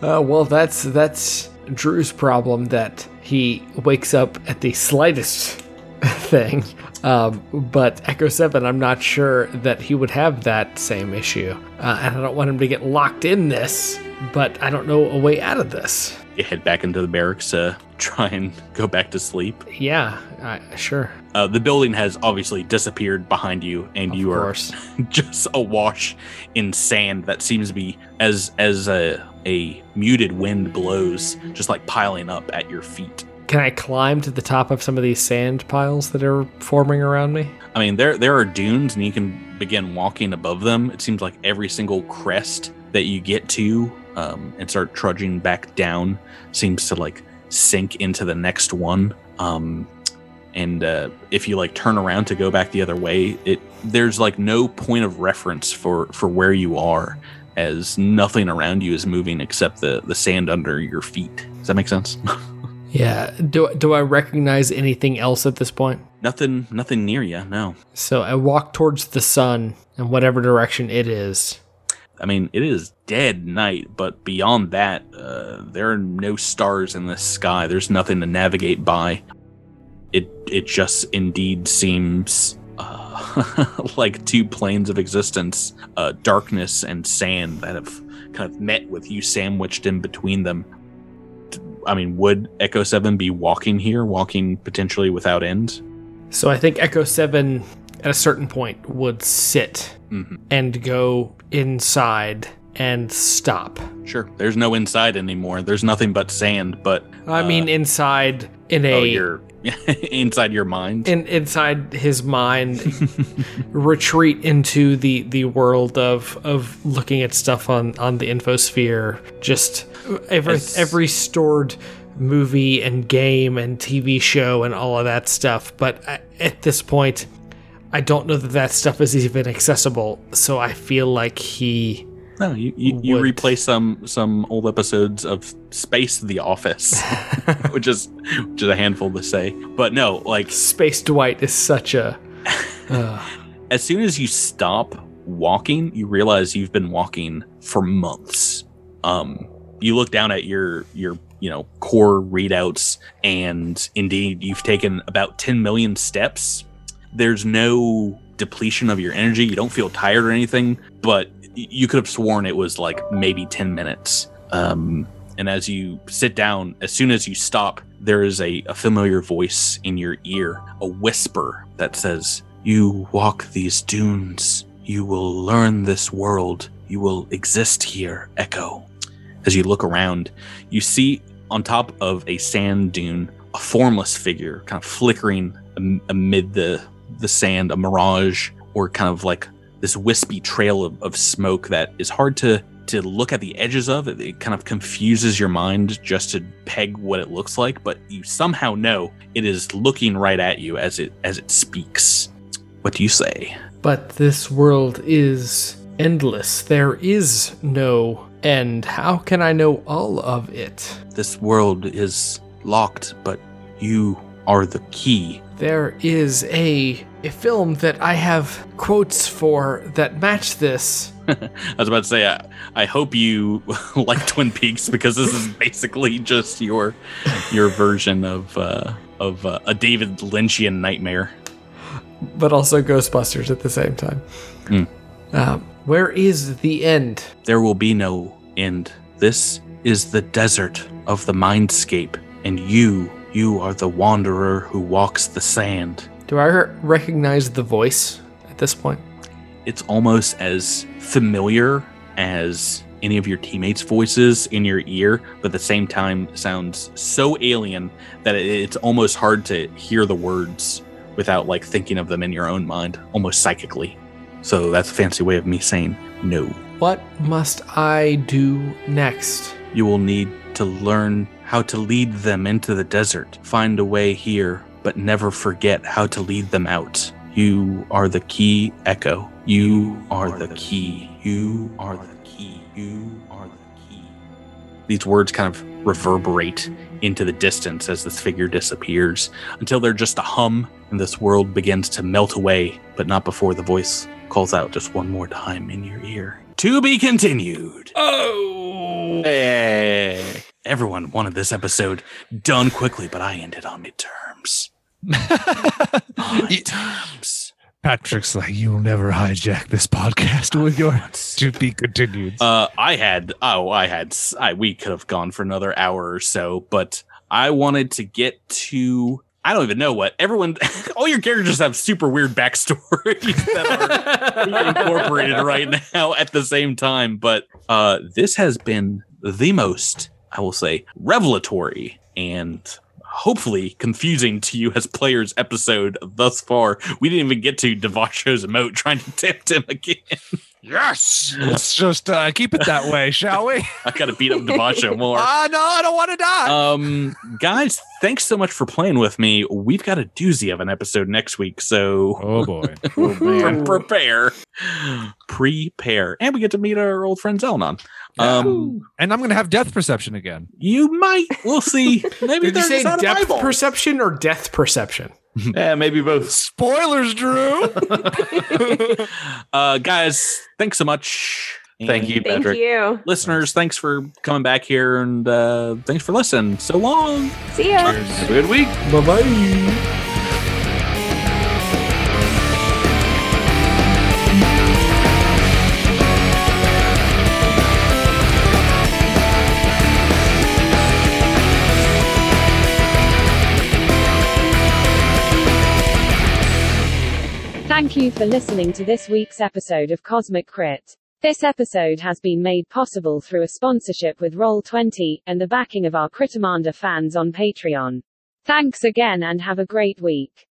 well, that's that's Drew's problem that he wakes up at the slightest thing. Um, but Echo Seven, I'm not sure that he would have that same issue, uh, and I don't want him to get locked in this. But I don't know a way out of this. You head back into the barracks to try and go back to sleep. Yeah, I, sure. Uh, the building has obviously disappeared behind you, and Of you course. are just awash in sand that seems to be as as a a muted wind blows, just like piling up at your feet. Can I climb to the top of some of these sand piles that are forming around me? I mean, there there are dunes, and you can begin walking above them. It seems like every single crest that you get to um, and start trudging back down seems to like sink into the next one. Um, and uh, if you like turn around to go back the other way, it there's like no point of reference for for where you are, as nothing around you is moving except the the sand under your feet. Does that make sense? Yeah. Do do I recognize anything else at this point? nothing nothing near you. No. So I walk towards the sun in whatever direction it is. I mean, it is dead night, but beyond that, uh, there are no stars in the sky. There's nothing to navigate by. It it just indeed seems uh, like two planes of existence, uh, darkness and sand that have kind of met with you sandwiched in between them. I mean, would Echo Seven be walking here, walking potentially without end? So I think Echo 7 at a certain point would sit Mhm. and go inside and stop. Sure. There's no inside anymore. There's nothing but sand. But I uh, mean inside in a oh, you're inside your mind. in inside his mind retreat into the the world of of looking at stuff on on the infosphere just every As- every stored movie and game and TV show and all of that stuff but at this point I don't know that that stuff is even accessible so I feel like he No, you you, you replay some some old episodes of Space The Office, which is which is a handful to say. But no, like Space Dwight is such a uh, as soon as you stop walking, you realize you've been walking for months. Um, you look down at your your you know core readouts, and indeed you've taken about 10 million steps. There's no depletion of your energy. You don't feel tired or anything, but you could have sworn it was like maybe 10 minutes. Um, and as you sit down, as soon as you stop, there is a, a familiar voice in your ear, a whisper that says, You walk these dunes. You will learn this world. You will exist here, Echo. As you look around, you see on top of a sand dune a formless figure kind of flickering am- amid the the sand, a mirage or kind of like this wispy trail of, of smoke that is hard to to look at the edges of it, it kind of confuses your mind just to peg what it looks like but you somehow know it is looking right at you as it as it speaks what do you say But this world is endless. There is no end. How can I know all of it? this world is locked but you are the key There is a a film that I have quotes for that match this. I was about to say, I, I hope you like Twin Peaks because this is basically just your your version of uh, of uh, a David Lynchian nightmare. but also Ghostbusters at the same time. Um, where is the end? There will be no end. This is the desert of the mindscape, and you, you are the wanderer who walks the sand. Do I recognize the voice at this point? It's almost as familiar as any of your teammates' voices in your ear, but at the same time sounds so alien that it's almost hard to hear the words without like thinking of them in your own mind, almost psychically. So that's a fancy way of me saying no. What must I do next? You will need to learn how to lead them into the desert. Find a way here, but never forget how to lead them out. You are the key, Echo. You are the key. You are the key. You are the key. These words kind of reverberate into the distance as this figure disappears until they're just a hum and this world begins to melt away, but not before the voice calls out just one more time in your ear. To be continued. Oh. Hey. Everyone wanted this episode done quickly, but I ended on midterms. midterms. Patrick's like, you'll never hijack this podcast with your to be continued. Uh, I had oh, I had I we could have gone for another hour or so, but I wanted to get to I don't even know what everyone. All your characters have super weird backstories that are incorporated right now at the same time. But uh, this has been the most, I will say, revelatory and hopefully confusing to you as players episode thus far. We didn't even get to Devasho's emote trying to tempt him again. yes, let's just uh, keep it that way, shall we? I gotta beat up Devasho more. Ah, no, I don't want to die. Um, guys, thanks so much for playing with me. We've got a doozy of an episode next week, so oh boy. pre- prepare, prepare, and we get to meet our old friend Zelnon. Um, and I'm gonna have death perception again. you might. We'll see. Maybe Did you there's say depth Bible. perception or death perception? Yeah, maybe both. Spoilers, Drew. uh, guys, thanks so much. Thank you, And Thank you. listeners. Thanks for coming back here, and uh, thanks for listening. So long. See ya. Have a good week. Bye bye. Thank you for listening to this week's episode of Cosmic Crit. This episode has been made possible through a sponsorship with Roll20 and the backing of our Crittermander fans on Patreon. Thanks again and have a great week.